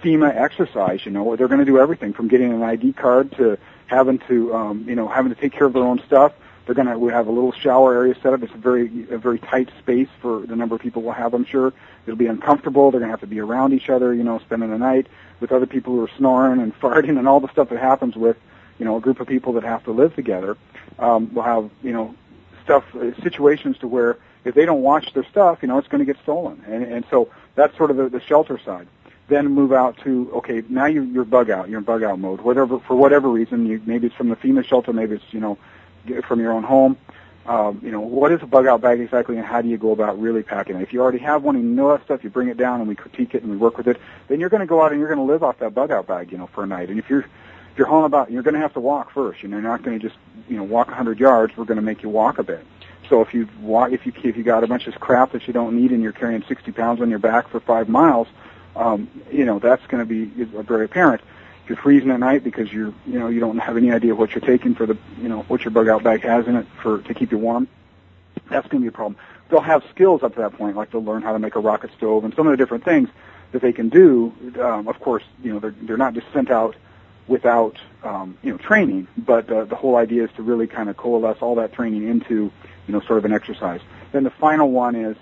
FEMA exercise, you know, they're going to do everything from getting an ID card to having to, um, you know, having to take care of their own stuff. They're going to, we have a little shower area set up. It's a very, a very tight space for the number of people we'll have, I'm sure. It'll be uncomfortable. They're going to have to be around each other, you know, spending the night with other people who are snoring and farting and all the stuff that happens with, you know, a group of people that have to live together. Um, we'll have, you know, stuff, uh, situations to where if they don't watch their stuff, you know, it's going to get stolen. And, and so that's sort of the, the shelter side then move out to okay now you're, you're bug out you're in bug out mode. Whatever for whatever reason you maybe it's from the FEMA shelter maybe it's you know from your own home um, you know what is a bug out bag exactly and how do you go about really packing it? If you already have one and you know that stuff you bring it down and we critique it and we work with it then you're going to go out and you're going to live off that bug out bag you know for a night. And if you're if you're hauling about you're going to have to walk first. You know you're not going to just you know walk 100 yards. We're going to make you walk a bit. So if you walk if you if you got a bunch of crap that you don't need and you're carrying 60 pounds on your back for five miles um, you know that's going to be very apparent. If you're freezing at night because you're, you know, you don't have any idea what you're taking for the, you know, what your bug out bag has in it for to keep you warm, that's going to be a problem. They'll have skills up to that point, like they'll learn how to make a rocket stove and some of the different things that they can do. Um, of course, you know, they're they're not just sent out without, um, you know, training, but uh, the whole idea is to really kind of coalesce all that training into, you know, sort of an exercise. Then the final one is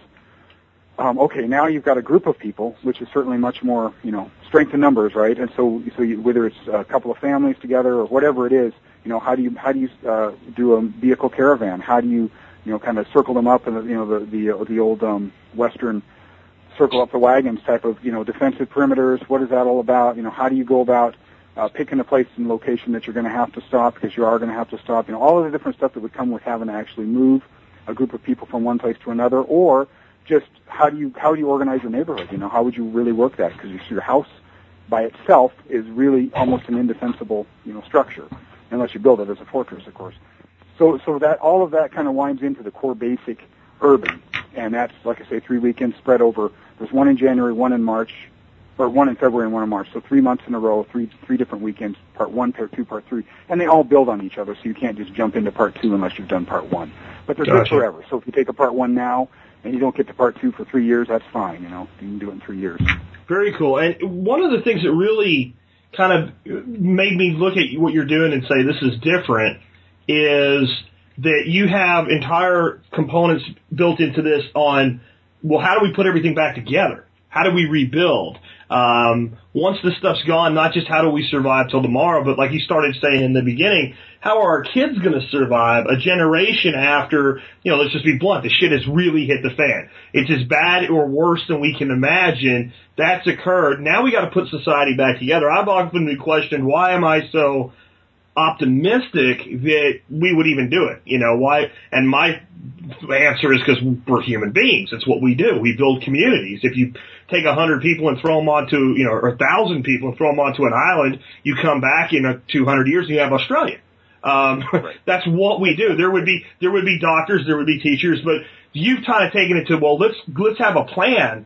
um, okay, now you've got a group of people, which is certainly much more, you know, strength in numbers, right? And so, so you, whether it's a couple of families together or whatever it is, you know, how do you how do you uh, do a vehicle caravan? How do you, you know, kind of circle them up and you know the the the old um, Western circle up the wagons type of you know defensive perimeters? What is that all about? You know, how do you go about uh, picking a place and location that you're going to have to stop because you are going to have to stop? You know, all of the different stuff that would come with having to actually move a group of people from one place to another, or just how do you how do you organize your neighborhood? You know, how would you really work that? Because your house by itself is really almost an indefensible you know structure unless you build it as a fortress, of course. So so that all of that kind of winds into the core basic urban, and that's like I say, three weekends spread over. There's one in January, one in March, or one in February and one in March. So three months in a row, three three different weekends, part one, part two, part three, and they all build on each other. So you can't just jump into part two unless you've done part one. But they're Gotcha. good forever. So if you take a part one now and you don't get to part two for three years, that's fine. You know, you can do it in three years. Very cool. And one of the things that really kind of made me look at what you're doing and say this is different is that you have entire components built into this on, well, how do we put everything back together? How do we rebuild? Um, once this stuff's gone, not just how do we survive till tomorrow, but like you started saying in the beginning, how are our kids going to survive a generation after, you know, let's just be blunt, the shit has really hit the fan. It's as bad or worse than we can imagine. That's occurred. Now we got to put society back together. I've often been questioned, why am I so optimistic that we would even do it? You know, why? And my answer is because we're human beings. It's what we do. We build communities. If you take a hundred people and throw them onto, you know, or a thousand people and throw them onto an island, you come back in 200 years and you have Australia. Um, Right. that's what we do. There would be, there would be doctors, there would be teachers, but you've kind of taken it to, well, let's, let's have a plan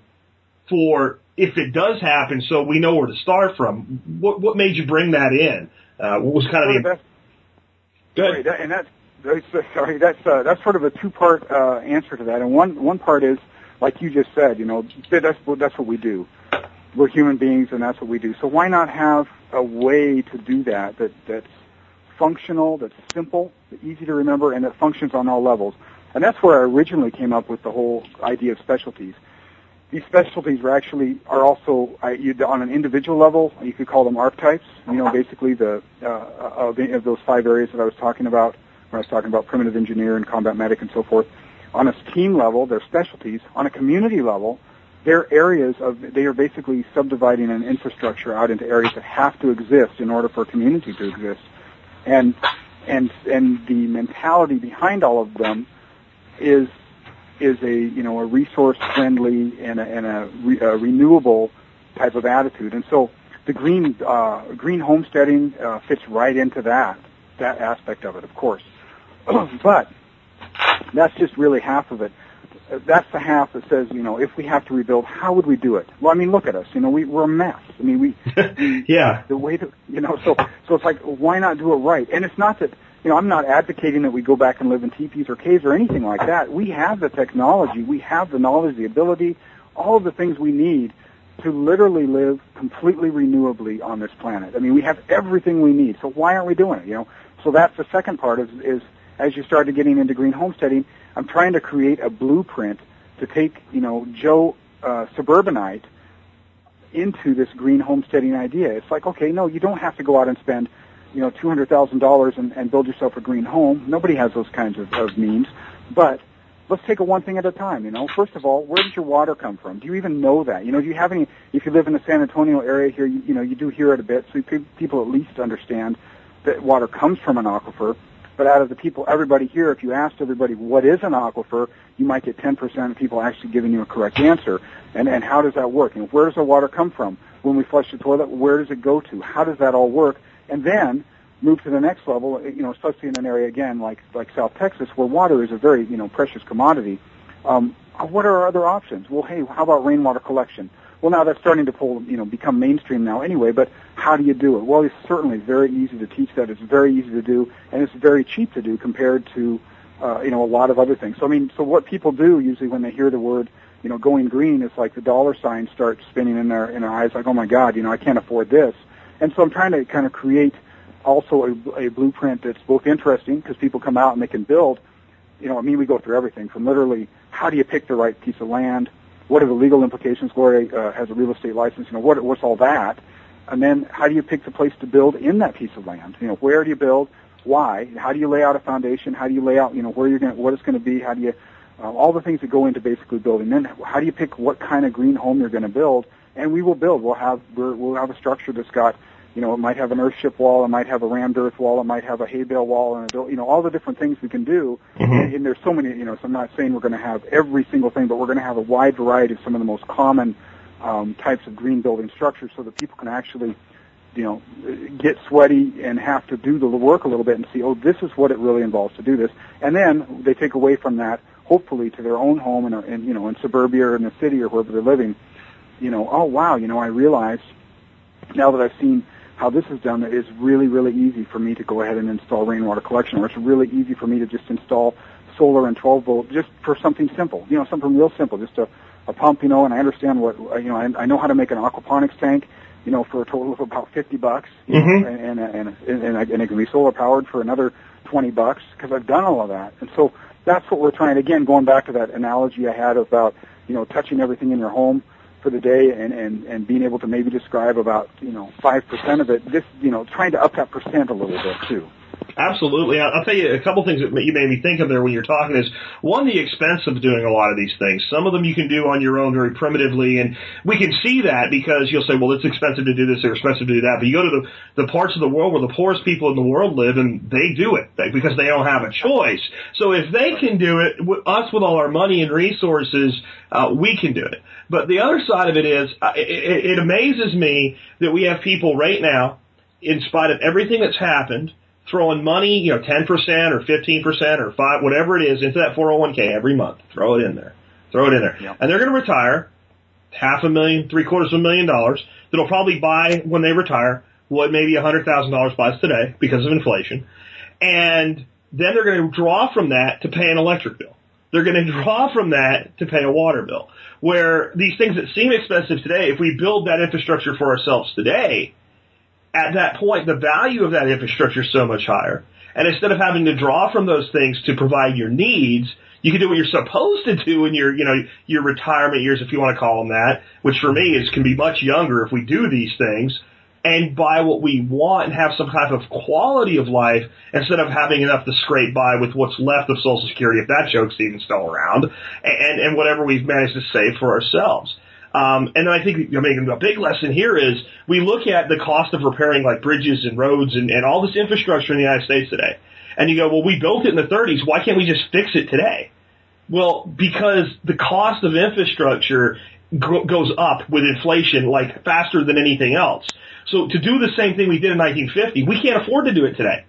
for if it does happen so we know where to start from. What, what made you bring that in? Uh, what was kind of the, that's, Go that, and that's that's- sorry. That's uh, that's sort of a two-part uh, answer to that. And one one part is like you just said. You know, that's what- that's what we do. We're human beings, and that's what we do. So why not have a way to do that that that's functional, that's simple, easy to remember, and that functions on all levels? And that's where I originally came up with the whole idea of specialties. These specialties are actually are also I, you, on an individual level. You could call them archetypes. You know, basically the uh, of, of those five areas that I was talking about when I was talking about primitive engineer and combat medic and so forth. On a team level, they're specialties. On a community level, they're areas of they are basically subdividing an infrastructure out into areas that have to exist in order for a community to exist. And and and the mentality behind all of them is is a you know a resource friendly and a, and a, re, a renewable type of attitude. And so the green uh, green homesteading uh, fits right into that. that aspect of it, of course. but that's just really half of it. That's the half that says, you know, if we have to rebuild, how would we do it? Well, I mean, look at us. You know, we, we're a mess. I mean, we, yeah. the way to, you know, so, so it's like, why not do it right? And it's not that, you know, I'm not advocating that we go back and live in teepees or caves or anything like that. We have the technology, we have the knowledge, the ability, all of the things we need to literally live completely renewably on this planet. I mean, we have everything we need. So why aren't we doing it? You know, so that's the second part is, is as you started getting into green homesteading, I'm trying to create a blueprint to take, you know, Joe uh, suburbanite into this green homesteading idea. It's like, okay, no, you don't have to go out and spend, you know, two hundred thousand dollars and build yourself a green home. Nobody has those kinds of, of means, but let's take it one thing at a time. You know, first of all, where does your water come from? Do you even know that? You know, do you have any? If you live in the San Antonio area here, you, you know, you do hear it a bit, so people at least understand that water comes from an aquifer. But out of the people, everybody here, if you asked everybody what is an aquifer, you might get 10% of people actually giving you a correct answer. And and how does that work? And where does the water come from? When we flush the toilet, where does it go to? How does that all work? And then move to the next level, you know, especially in an area again like like South Texas where water is a very you know precious commodity. Um, what are our other options? Well, hey, how about rainwater collection? Well, now that's starting to pull, you know, become mainstream now anyway. But how do you do it? Well, it's certainly very easy to teach that. It's very easy to do, and it's very cheap to do compared to, uh, you know, a lot of other things. So I mean, so what people do usually when they hear the word, you know, going green, it's like the dollar signs start spinning in their in their eyes, like, oh my God, you know, I can't afford this. And so I'm trying to kind of create also a, a blueprint that's both interesting because people come out and they can build. You know, I mean, we go through everything from literally how do you pick the right piece of land, what are the legal implications? Gloria uh, has a real estate license. You know, what, what's all that? And then how do you pick the place to build in that piece of land? You know, where do you build? Why? How do you lay out a foundation? How do you lay out, you know, where you're going, what it's going to be? How do you, uh, all the things that go into basically building. Then how do you pick what kind of green home you're going to build? And we will build. We'll have, we're, we'll have a structure that's got, you know, it might have an earthship wall, it might have a rammed earth wall, it might have a hay bale wall, and a, you know, all the different things we can do. Mm-hmm. And, and there's so many, you know, so I'm not saying we're going to have every single thing, but we're going to have a wide variety of some of the most common um, types of green building structures, so that people can actually, you know, get sweaty and have to do the work a little bit and see, oh, this is what it really involves to do this, and then they take away from that, hopefully, to their own home in, in you know, in suburbia or in the city or wherever they're living. You know, oh wow, you know, I realize now that I've seen how this is done, it's really, really easy for me to go ahead and install rainwater collection, or it's really easy for me to just install solar and 12 volt just for something simple, you know, something real simple, just a, a pump, you know, and I understand what, you know, I, I know how to make an aquaponics tank, you know, for a total of about 50 bucks, Mhm. know, and, and, and, and, and, and it can be solar powered for another 20 bucks because I've done all of that. And so that's what we're trying, again, going back to that analogy I had about, you know, touching everything in your home for the day and, and, and being able to maybe describe about, you know, 5% of it, this, you know, trying to up that percent a little bit too. Absolutely. I'll tell you a couple things that you made me think of there when you're talking is one, the expense of doing a lot of these things. Some of them you can do on your own very primitively and we can see that because you'll say, well, it's expensive to do this or expensive to do that. But you go to the, the parts of the world where the poorest people in the world live and they do it because they don't have a choice. So if they can do it, us with all our money and resources, uh, we can do it. But the other side of it is, uh, it, it, it amazes me that we have people right now, in spite of everything that's happened, throwing money, you know, 10% or 15% or 5, whatever it is, into that 401k every month. Throw it in there. Throw it in there. Yep. And they're going to retire half a million, three quarters of a million dollars that'll probably buy when they retire what maybe a hundred thousand dollars buys today because of inflation. And then they're going to draw from that to pay an electric bill. They're going to draw from that to pay a water bill. Where these things that seem expensive today, if we build that infrastructure for ourselves today, at that point, the value of that infrastructure is so much higher. And instead of having to draw from those things to provide your needs, you can do what you're supposed to do in your, you know, your retirement years, if you want to call them that, which for me is can be much younger if we do these things and buy what we want and have some type of quality of life instead of having enough to scrape by with what's left of Social Security, if that joke's even still around, and, and whatever we've managed to save for ourselves. Um, and I think I mean, a big lesson here is we look at the cost of repairing like bridges and roads and, and all this infrastructure in the United States today. And you go, well, we built it in the 30s. Why can't we just fix it today? Well, because the cost of infrastructure goes up with inflation like faster than anything else. So to do the same thing we did in 1950, we can't afford to do it today.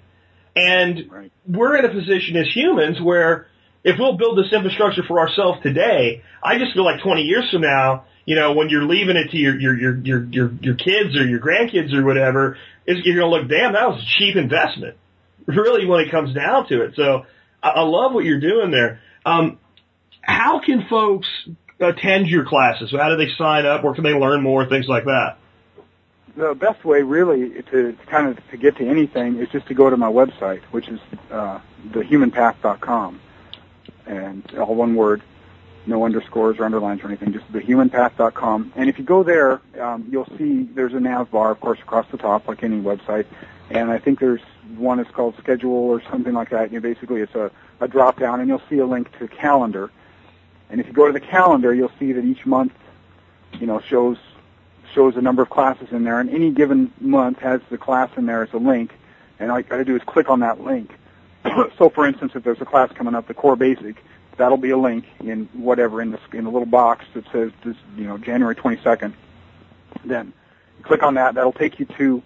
And Right. we're in a position as humans where if we'll build this infrastructure for ourselves today, I just feel like 20 years from now, you know, when you're leaving it to your, your, your, your, your, your kids or your grandkids or whatever, is you're going to look, damn, that was a cheap investment. Really when it comes down to it. So I, I love what you're doing there. Um, how can folks attend your classes? How do they sign up? Where can they learn more? Things like that. The best way, really, to kind of to get to anything is just to go to my website, which is uh, thehumanpath.com, and all one word, no underscores or underlines or anything, just thehumanpath.com. And if you go there, um, you'll see there's a nav bar, of course, across the top, like any website. And I think there's one is called schedule or something like that. And basically, it's a, a drop down, and you'll see a link to calendar. And if you go to the calendar, you'll see that each month, you know, shows shows a number of classes in there, and any given month has the class in there as a link. And all you got to do is click on that link. so, for instance, if there's a class coming up, the core basic, that'll be a link in whatever in the in the little box that says this, you know, January 22nd. Then click on that. That'll take you to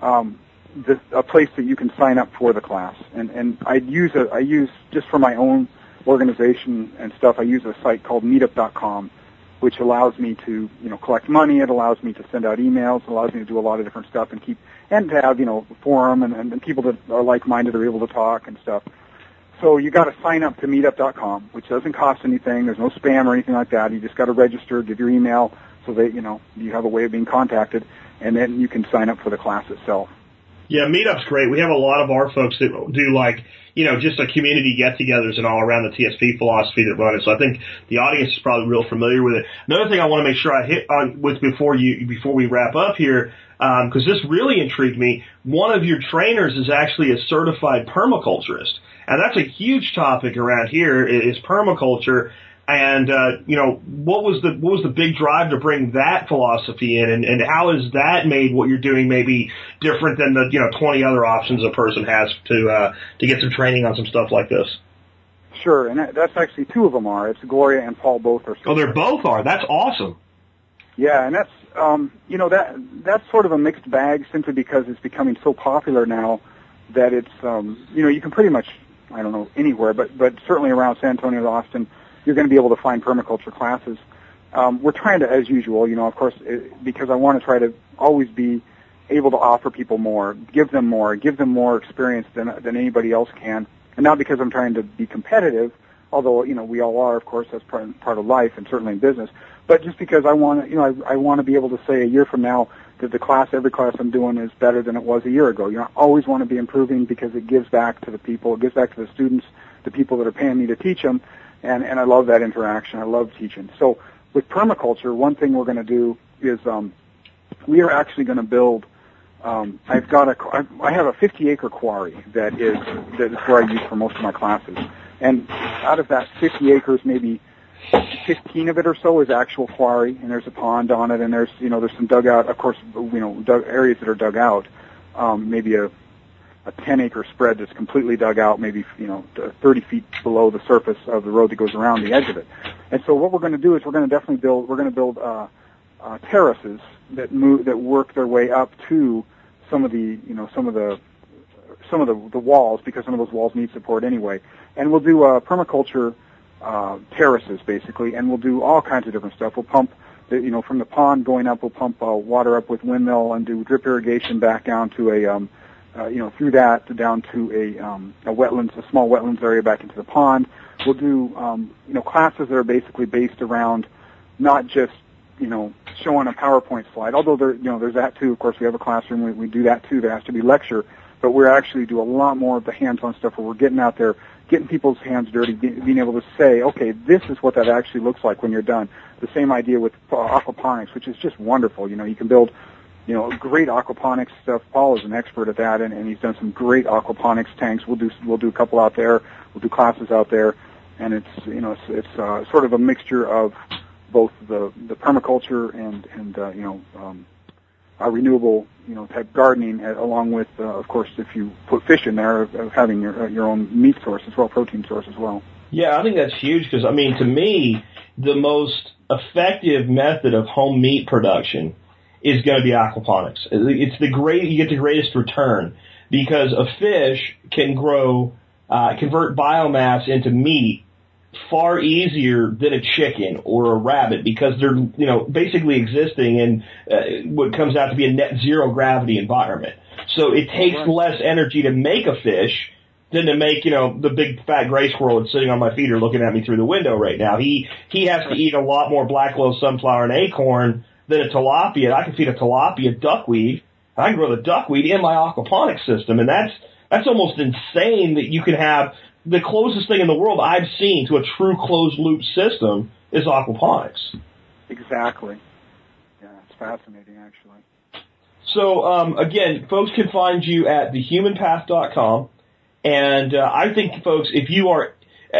um, the, a place that you can sign up for the class. And and I use a I use just for my own organization and stuff. I use a site called Meetup.com, which allows me to you know collect money. It allows me to send out emails. It allows me to do a lot of different stuff and keep and to have you know forum and, and people that are like-minded are able to talk and stuff. So you got to sign up to Meetup.com, which doesn't cost anything. There's no spam or anything like that. You just got to register, give your email, so that you know you have a way of being contacted, and then you can sign up for the class itself. Yeah, Meetup's great. We have a lot of our folks that do like, you know, just a community get-togethers and all around the TSP philosophy that run it. So I think the audience is probably real familiar with it. Another thing I want to make sure I hit on with before you before we wrap up here, um, because this really intrigued me. One of your trainers is actually a certified permaculturist, and that's a huge topic around here is permaculture. And uh, you know, what was the what was the big drive to bring that philosophy in, and, and how has that made what you're doing maybe different than the you know 20 other options a person has to uh, to get some training on some stuff like this? Sure, and that's actually two of them are. It's Gloria and Paul both are. Oh, they're both are. That's awesome. Yeah, and that's um, you know that that's sort of a mixed bag simply because it's becoming so popular now that it's um, you know you can pretty much I don't know anywhere, but but certainly around San Antonio, Austin, you're going to be able to find permaculture classes. Um, we're trying to, as usual, you know, of course, it, because I want to try to always be able to offer people more, give them more, give them more experience than than anybody else can, and not because I'm trying to be competitive, although you know we all are, of course, that's part part of life and certainly in business. But just because I want to, you know, I, I want to be able to say a year from now that the class, every class I'm doing is better than it was a year ago. You know, I always want to be improving because it gives back to the people, it gives back to the students, the people that are paying me to teach them, and and I love that interaction. I love teaching. So with permaculture, one thing we're going to do is um, we are actually going to build. Um, I've got a, I have a 50 acre quarry that is that is where I use for most of my classes, and out of that 50 acres, maybe 15 of it or so is actual quarry, and there's a pond on it, and there's you know there's some dugout, of course, you know dug, areas that are dug out, um, maybe a a 10 acre spread that's completely dug out, maybe you know 30 feet below the surface of the road that goes around the edge of it. And so what we're going to do is we're going to definitely build we're going to build uh, uh, terraces that move that work their way up to some of the you know some of the some of the, the walls because some of those walls need support anyway. And we'll do uh, permaculture uh, terraces basically, and we'll do all kinds of different stuff. We'll pump, the, you know, from the pond going up, we'll pump uh, water up with windmill and do drip irrigation back down to a, um, uh, you know, through that down to a, um, a wetlands, a small wetlands area back into the pond. We'll do, um, you know, classes that are basically based around not just, you know, showing a PowerPoint slide. Although there, you know, there's that too. Of course, we have a classroom. We, we do that too. There has to be lecture, but we actually do a lot more of the hands-on stuff where we're getting out there getting people's hands dirty, being able to say, okay, this is what that actually looks like when you're done. The same idea with aquaponics, which is just wonderful. You know, you can build, you know, great aquaponics stuff. Paul is an expert at that, and, and he's done some great aquaponics tanks. We'll do we'll do a couple out there. We'll do classes out there, and it's you know it's, it's uh, sort of a mixture of both the the permaculture and and uh, you know um, uh, renewable, you know, type gardening, uh, along with, uh, of course, if you put fish in there, of having your uh, your own meat source as well, protein source as well. Yeah, I think that's huge because I mean, to me, the most effective method of home meat production is going to be aquaponics. It's the great you get the greatest return. because a fish can grow, uh, convert biomass into meat far easier than a chicken or a rabbit because they're, you know, basically existing in uh, what comes out to be a net zero gravity environment. So it takes Right. less energy to make a fish than to make, you know, the big fat gray squirrel that's sitting on my feeder looking at me through the window right now. He, he has to eat a lot more black oil sunflower and acorn than a tilapia. I can feed a tilapia duckweed. I can grow the duckweed in my aquaponics system and that's, that's almost insane that you can have the closest thing in the world I've seen to a true closed loop system is aquaponics. Exactly. Yeah, it's fascinating actually. So um, again, folks can find you at thehumanpath.com, and uh, I think, folks, if you are, uh,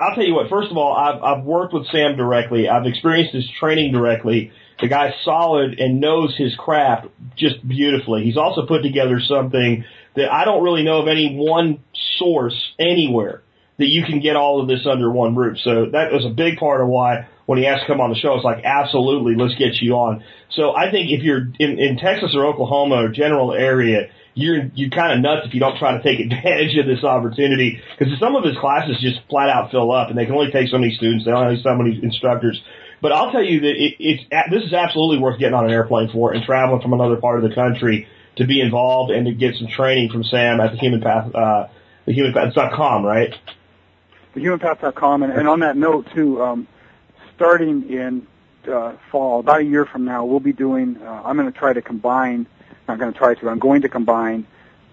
I'll tell you what. First of all, I've, I've worked with Sam directly. I've experienced his training directly. The guy's solid and knows his craft just beautifully. He's also put together something that I don't really know of any one source anywhere that you can get all of this under one roof. So that was a big part of why when he asked to come on the show, it's like, absolutely, let's get you on. So I think if you're in, in Texas or Oklahoma or general area, you're, you're kind of nuts if you don't try to take advantage of this opportunity because some of his classes just flat out fill up and they can only take so many students. They only have so many instructors. But I'll tell you that it, it's, this is absolutely worth getting on an airplane for and traveling from another part of the country to be involved and to get some training from Sam at the Human Path, uh, the humanpath.com, right? thehumanpath.com. And, and on that note, too, um, starting in uh, fall, about a year from now, we'll be doing. Uh, I'm going to try to combine. Not going to try to. I'm going to combine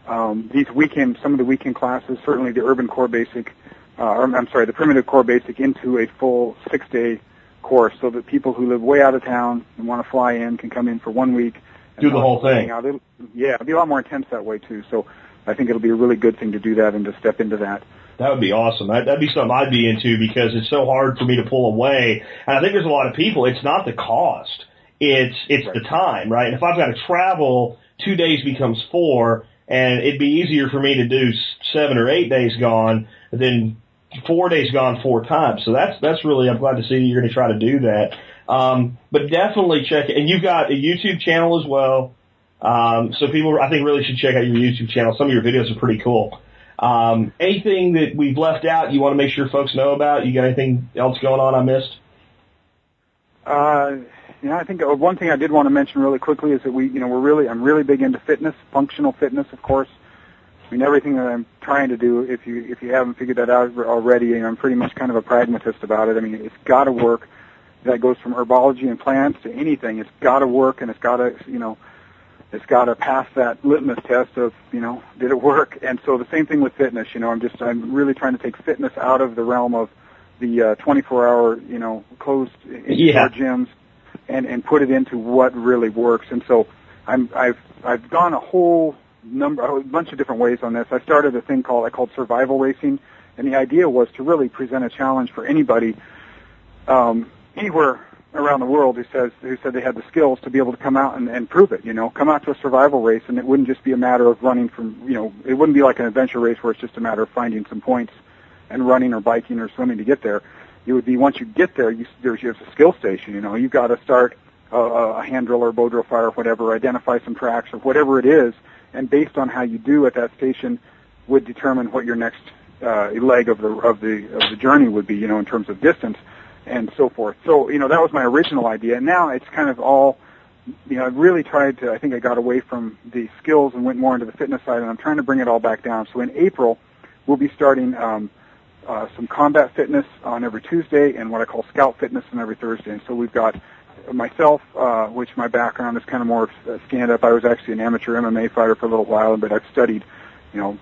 um, these weekend, some of the weekend classes, certainly the urban core basic, uh, or, I'm sorry, the primitive core basic, into a full six-day course, so that people who live way out of town and want to fly in can come in for one week. Do the whole thing. out. It'll- Yeah, it'll be a lot more intense that way too. So I think it'll be a really good thing to do that and to step into that. That would be awesome. That, that'd be something I'd be into because it's so hard for me to pull away. And I think there's a lot of people. It's not the cost. It's it's the time, right? And if I've got to travel, two days becomes four, and it'd be easier for me to do seven or eight days gone than four days gone four times. So that's that's really I'm glad to see you're going to try to do that. Um, but definitely check it. And you've got a YouTube channel as well. Um, so people I think really should check out your YouTube channel. Some of your videos are pretty cool. Um, anything that we've left out you want to make sure folks know about? You got anything else going on I missed? Uh, I think uh, one thing I did want to mention really quickly is that we, you know, we're really, I'm really big into fitness, functional fitness, of course. I mean, everything that I'm trying to do, if you, if you haven't figured that out already, know, I'm pretty much kind of a pragmatist about it. I mean, it's got to work. That goes from herbology and plants to anything. It's got to work and it's got to, you know, it's got to pass that litmus test of, you know, did it work? And so the same thing with fitness, you know, I'm just, I'm really trying to take fitness out of the realm of the uh, 24 hour, you know, closed Yeah. gyms and, and put it into what really works. And so I'm, I've, I've gone a whole number, a bunch of different ways on this. I started a thing called, I called survival racing. And the idea was to really present a challenge for anybody, um, anywhere around the world who says, who said they had the skills to be able to come out and, and prove it, you know, come out to a survival race and it wouldn't just be a matter of running from, you know, it wouldn't be like an adventure race where it's just a matter of finding some points and running or biking or swimming to get there. It would be once you get there, you, there's, there's a skill station, you know, you've got to start a, a hand drill or bow drill fire or whatever, identify some tracks or whatever it is, and based on how you do at that station would determine what your next uh, leg of the of the of the journey would be, you know, in terms of distance and so forth. So, you know, that was my original idea. And now it's kind of all, you know, I've really tried to, I think I got away from the skills and went more into the fitness side, and I'm trying to bring it all back down. So in April, we'll be starting um, uh, some combat fitness on every Tuesday and what I call scout fitness on every Thursday. And so we've got myself, uh, which my background is kind of more uh, stand-up. I was actually an amateur MMA fighter for a little while, but I've studied, you know,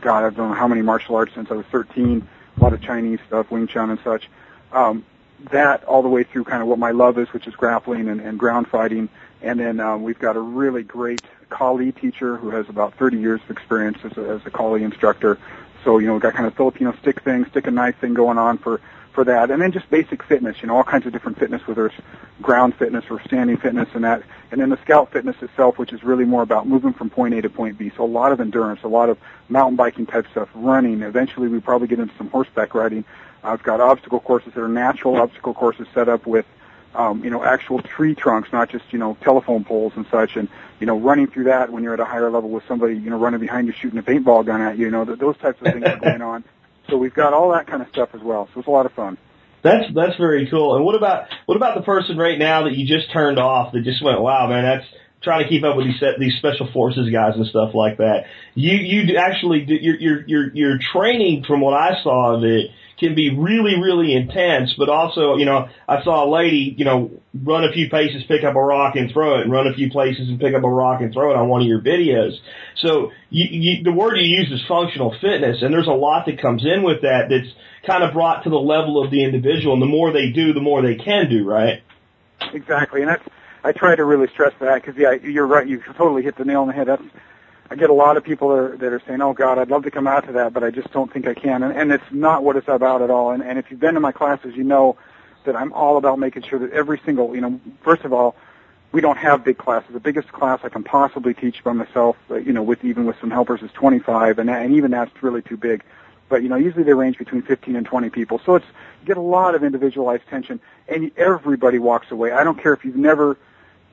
God, I've done how many martial arts since I was 13, a lot of Chinese stuff, Wing Chun and such. Um, that all the way through kind of what my love is, which is grappling and, and ground fighting. And then um, we've got a really great Kali teacher who has about 30 years of experience as a, as a Kali instructor. So, you know, we've got kind of Filipino stick thing, stick and knife thing going on for, for that. And then just basic fitness, you know, all kinds of different fitness, whether it's ground fitness or standing fitness and that. And then the scout fitness itself, which is really more about moving from point A to point B. So a lot of endurance, a lot of mountain biking type stuff, running. Eventually we probably get into some horseback riding. I've got obstacle courses that are natural obstacle courses set up with um, you know, actual tree trunks, not just, you know, telephone poles and such, and, you know, running through that when you're at a higher level with somebody, you know, running behind you shooting a paintball gun at you, you know, th- those types of things are going on. So we've got all that kind of stuff as well. So it's a lot of fun. That's that's very cool. And what about what about the person right now that you just turned off that just went, wow, man, that's trying to keep up with these these special forces guys and stuff like that. You you actually do, your your your your training from what I saw of it can be really really intense, but also you know I saw a lady you know run a few paces, pick up a rock and throw it, and run a few places and pick up a rock and throw it on one of your videos. So you, you, the word you use is functional fitness, and there's a lot that comes in with that that's kind of brought to the level of the individual, and the more they do, the more they can do, right? Exactly, and that's I try to really stress that because yeah, you're right. You totally hit the nail on the head. That's I get a lot of people that are, that are saying, "Oh God, I'd love to come out to that, but I just don't think I can." And, and it's not what it's about at all. And, and if you've been to my classes, you know that I'm all about making sure that every single, you know, first of all, we don't have big classes. The biggest class I can possibly teach by myself, uh, you know, with even with some helpers, is 25, and, and even that's really too big. But you know, usually they range between 15 and 20 people, so it's you get a lot of individualized tension, and everybody walks away. I don't care if you've never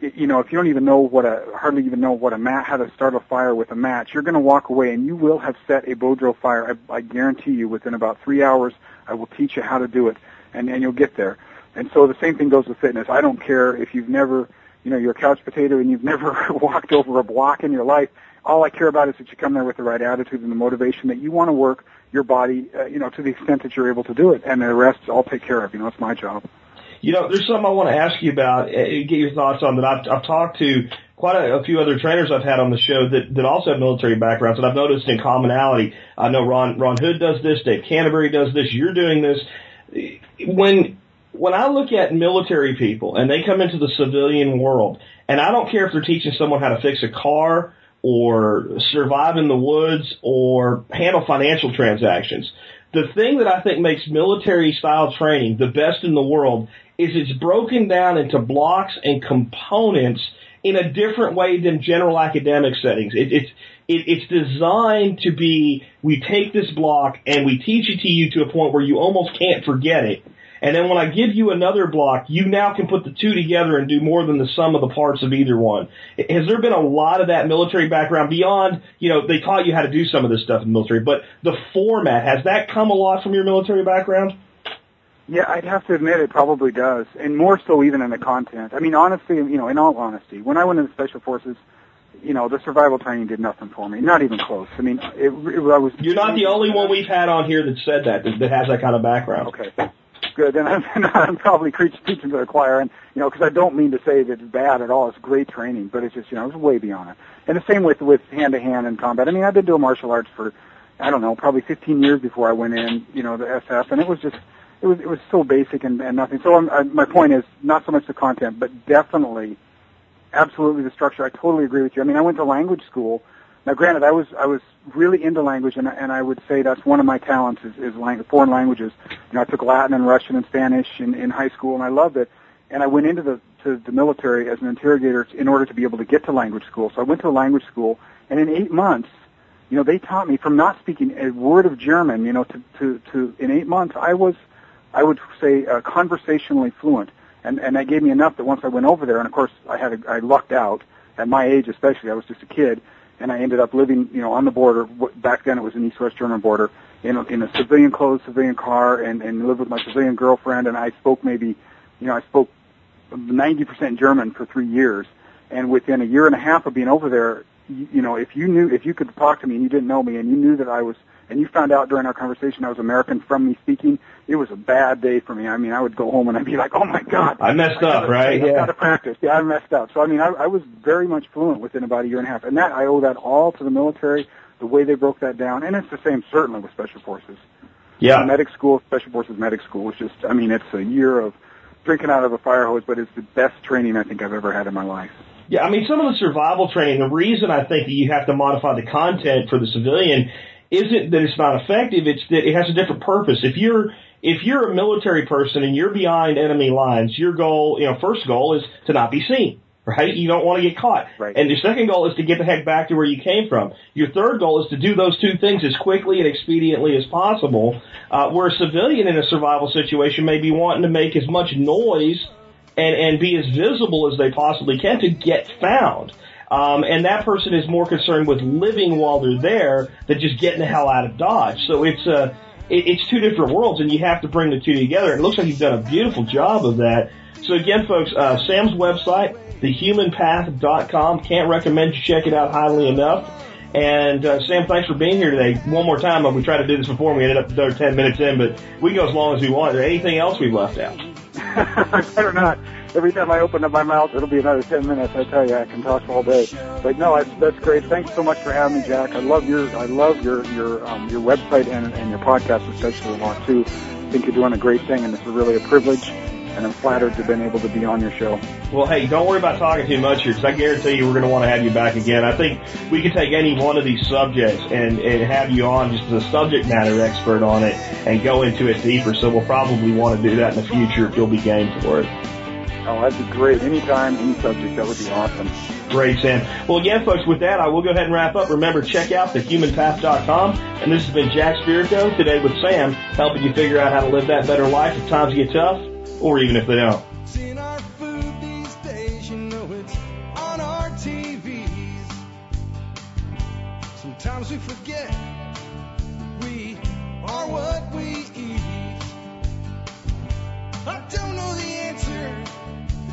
you know, if you don't even know what a, hardly even know what a mat, how to start a fire with a match, you're going to walk away and you will have set a drill fire. I, I guarantee you within about three hours, I will teach you how to do it and, and you'll get there. And so the same thing goes with fitness. I don't care if you've never, you know, you're a couch potato and you've never walked over a block in your life. All I care about is that you come there with the right attitude and the motivation that you want to work your body, uh, you know, to the extent that you're able to do it. And the rest I'll take care of. You know, it's my job. You know, there's something I want to ask you about, uh, get your thoughts on that. I've, I've talked to quite a, a, few other trainers I've had on the show that, that also have military backgrounds, and I've noticed in commonality. I know Ron, Ron Hood does this, Dave Canterbury does this, you're doing this. When, when I look at military people and they come into the civilian world, and I don't care if they're teaching someone how to fix a car or survive in the woods or handle financial transactions, the thing that I think makes military style training the best in the world is it's broken down into blocks and components in a different way than general academic settings. It, it's it, it's designed to be we take this block and we teach it to you to a point where you almost can't forget it. And then when I give you another block, you now can put the two together and do more than the sum of the parts of either one. Has there been a lot of that military background beyond, you know, they taught you how to do some of this stuff in the military, but the format, has that come a lot from your military background? Yeah, I'd have to admit it probably does, and more so even in the content. I mean, honestly, you know, in all honesty, when I went into special forces, you know, the survival training did nothing for me, not even close. I mean, it, it I was. You're not the only one we've had on here that said that that, that has that kind of background. Okay, good. And I'm, I'm probably preaching to the choir, and you know, because I don't mean to say that it's bad at all. It's great training, but it's just you know, it's way beyond it. And the same with with hand to hand and combat. I mean, I've been doing martial arts for, I don't know, probably 15 years before I went in, you know, the SF, and it was just it was it was so basic and, and nothing. So I'm, I, my point is not so much the content, but definitely, absolutely the structure. I totally agree with you. I mean, I went to language school. Now, granted, I was I was really into language, and and I would say that's one of my talents is, is lang- foreign languages. You know, I took Latin and Russian and Spanish in, in high school, and I loved it. And I went into the to the military as an interrogator in order to be able to get to language school. So I went to a language school, and in eight months, you know, they taught me from not speaking a word of German, you know, to to to in eight months I was I would say uh, conversationally fluent, and and that gave me enough that once I went over there, and of course I had a, I lucked out at my age, especially I was just a kid, and I ended up living you know on the border. Back then it was an East-West German border in a, in a civilian clothes, civilian car, and and lived with my civilian girlfriend, and I spoke maybe you know I spoke 90% German for three years, and within a year and a half of being over there, you, you know if you knew if you could talk to me and you didn't know me and you knew that I was and you found out during our conversation I was American from me speaking, it was a bad day for me. I mean, I would go home and I'd be like, "Oh my God, I messed I up, right? I yeah, got to practice. Yeah, I messed up." So I mean, I, I was very much fluent within about a year and a half, and that I owe that all to the military, the way they broke that down, and it's the same certainly with special forces. Yeah, medic school, special forces medic school is just, I mean, it's a year of drinking out of a fire hose, but it's the best training I think I've ever had in my life. Yeah, I mean, some of the survival training, the reason I think that you have to modify the content for the civilian isn't that it's not effective, it's that it has a different purpose. If you're if you're a military person and you're behind enemy lines, your goal, you know, first goal is to not be seen, right? You don't want to get caught. Right. And your second goal is to get the heck back to where you came from. Your third goal is to do those two things as quickly and expediently as possible. Uh, where a civilian in a survival situation may be wanting to make as much noise and, and be as visible as they possibly can to get found. Um, and that person is more concerned with living while they're there than just getting the hell out of Dodge. So it's a, it, it's two different worlds, and you have to bring the two together. It looks like you've done a beautiful job of that. So again, folks, uh, Sam's website, thehumanpath.com. Can't recommend you check it out highly enough. And uh, Sam, thanks for being here today. One more time, we tried to do this before, and we ended up another 10 minutes in, but we go as long as we want. Is there anything else we've left out? Better not. Every time I open up my mouth, it'll be another 10 minutes. I tell you, I can talk all day. But no, that's, that's great. Thanks so much for having me, Jack. I love your, I love your, your, um, your website and, and your podcast especially a lot too. I think you're doing a great thing, and it's really a privilege and I'm flattered to have been able to be on your show. Well, hey, don't worry about talking too much here, because I guarantee you we're going to want to have you back again. I think we could take any one of these subjects and, and have you on just as a subject matter expert on it and go into it deeper. So we'll probably want to do that in the future if you'll be game for it. Oh, that'd be great. Anytime, any subject, that would be awesome. Great, Sam. Well, again, folks, with that, I will go ahead and wrap up. Remember, check out thehumanpath.com. And this has been Jack Spirko today with Sam, helping you figure out how to live that better life if times get tough or even if they don't. Seeing our food these days, you know it's on our TVs. Sometimes we forget we are what we eat. I don't know the answer.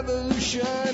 Revolution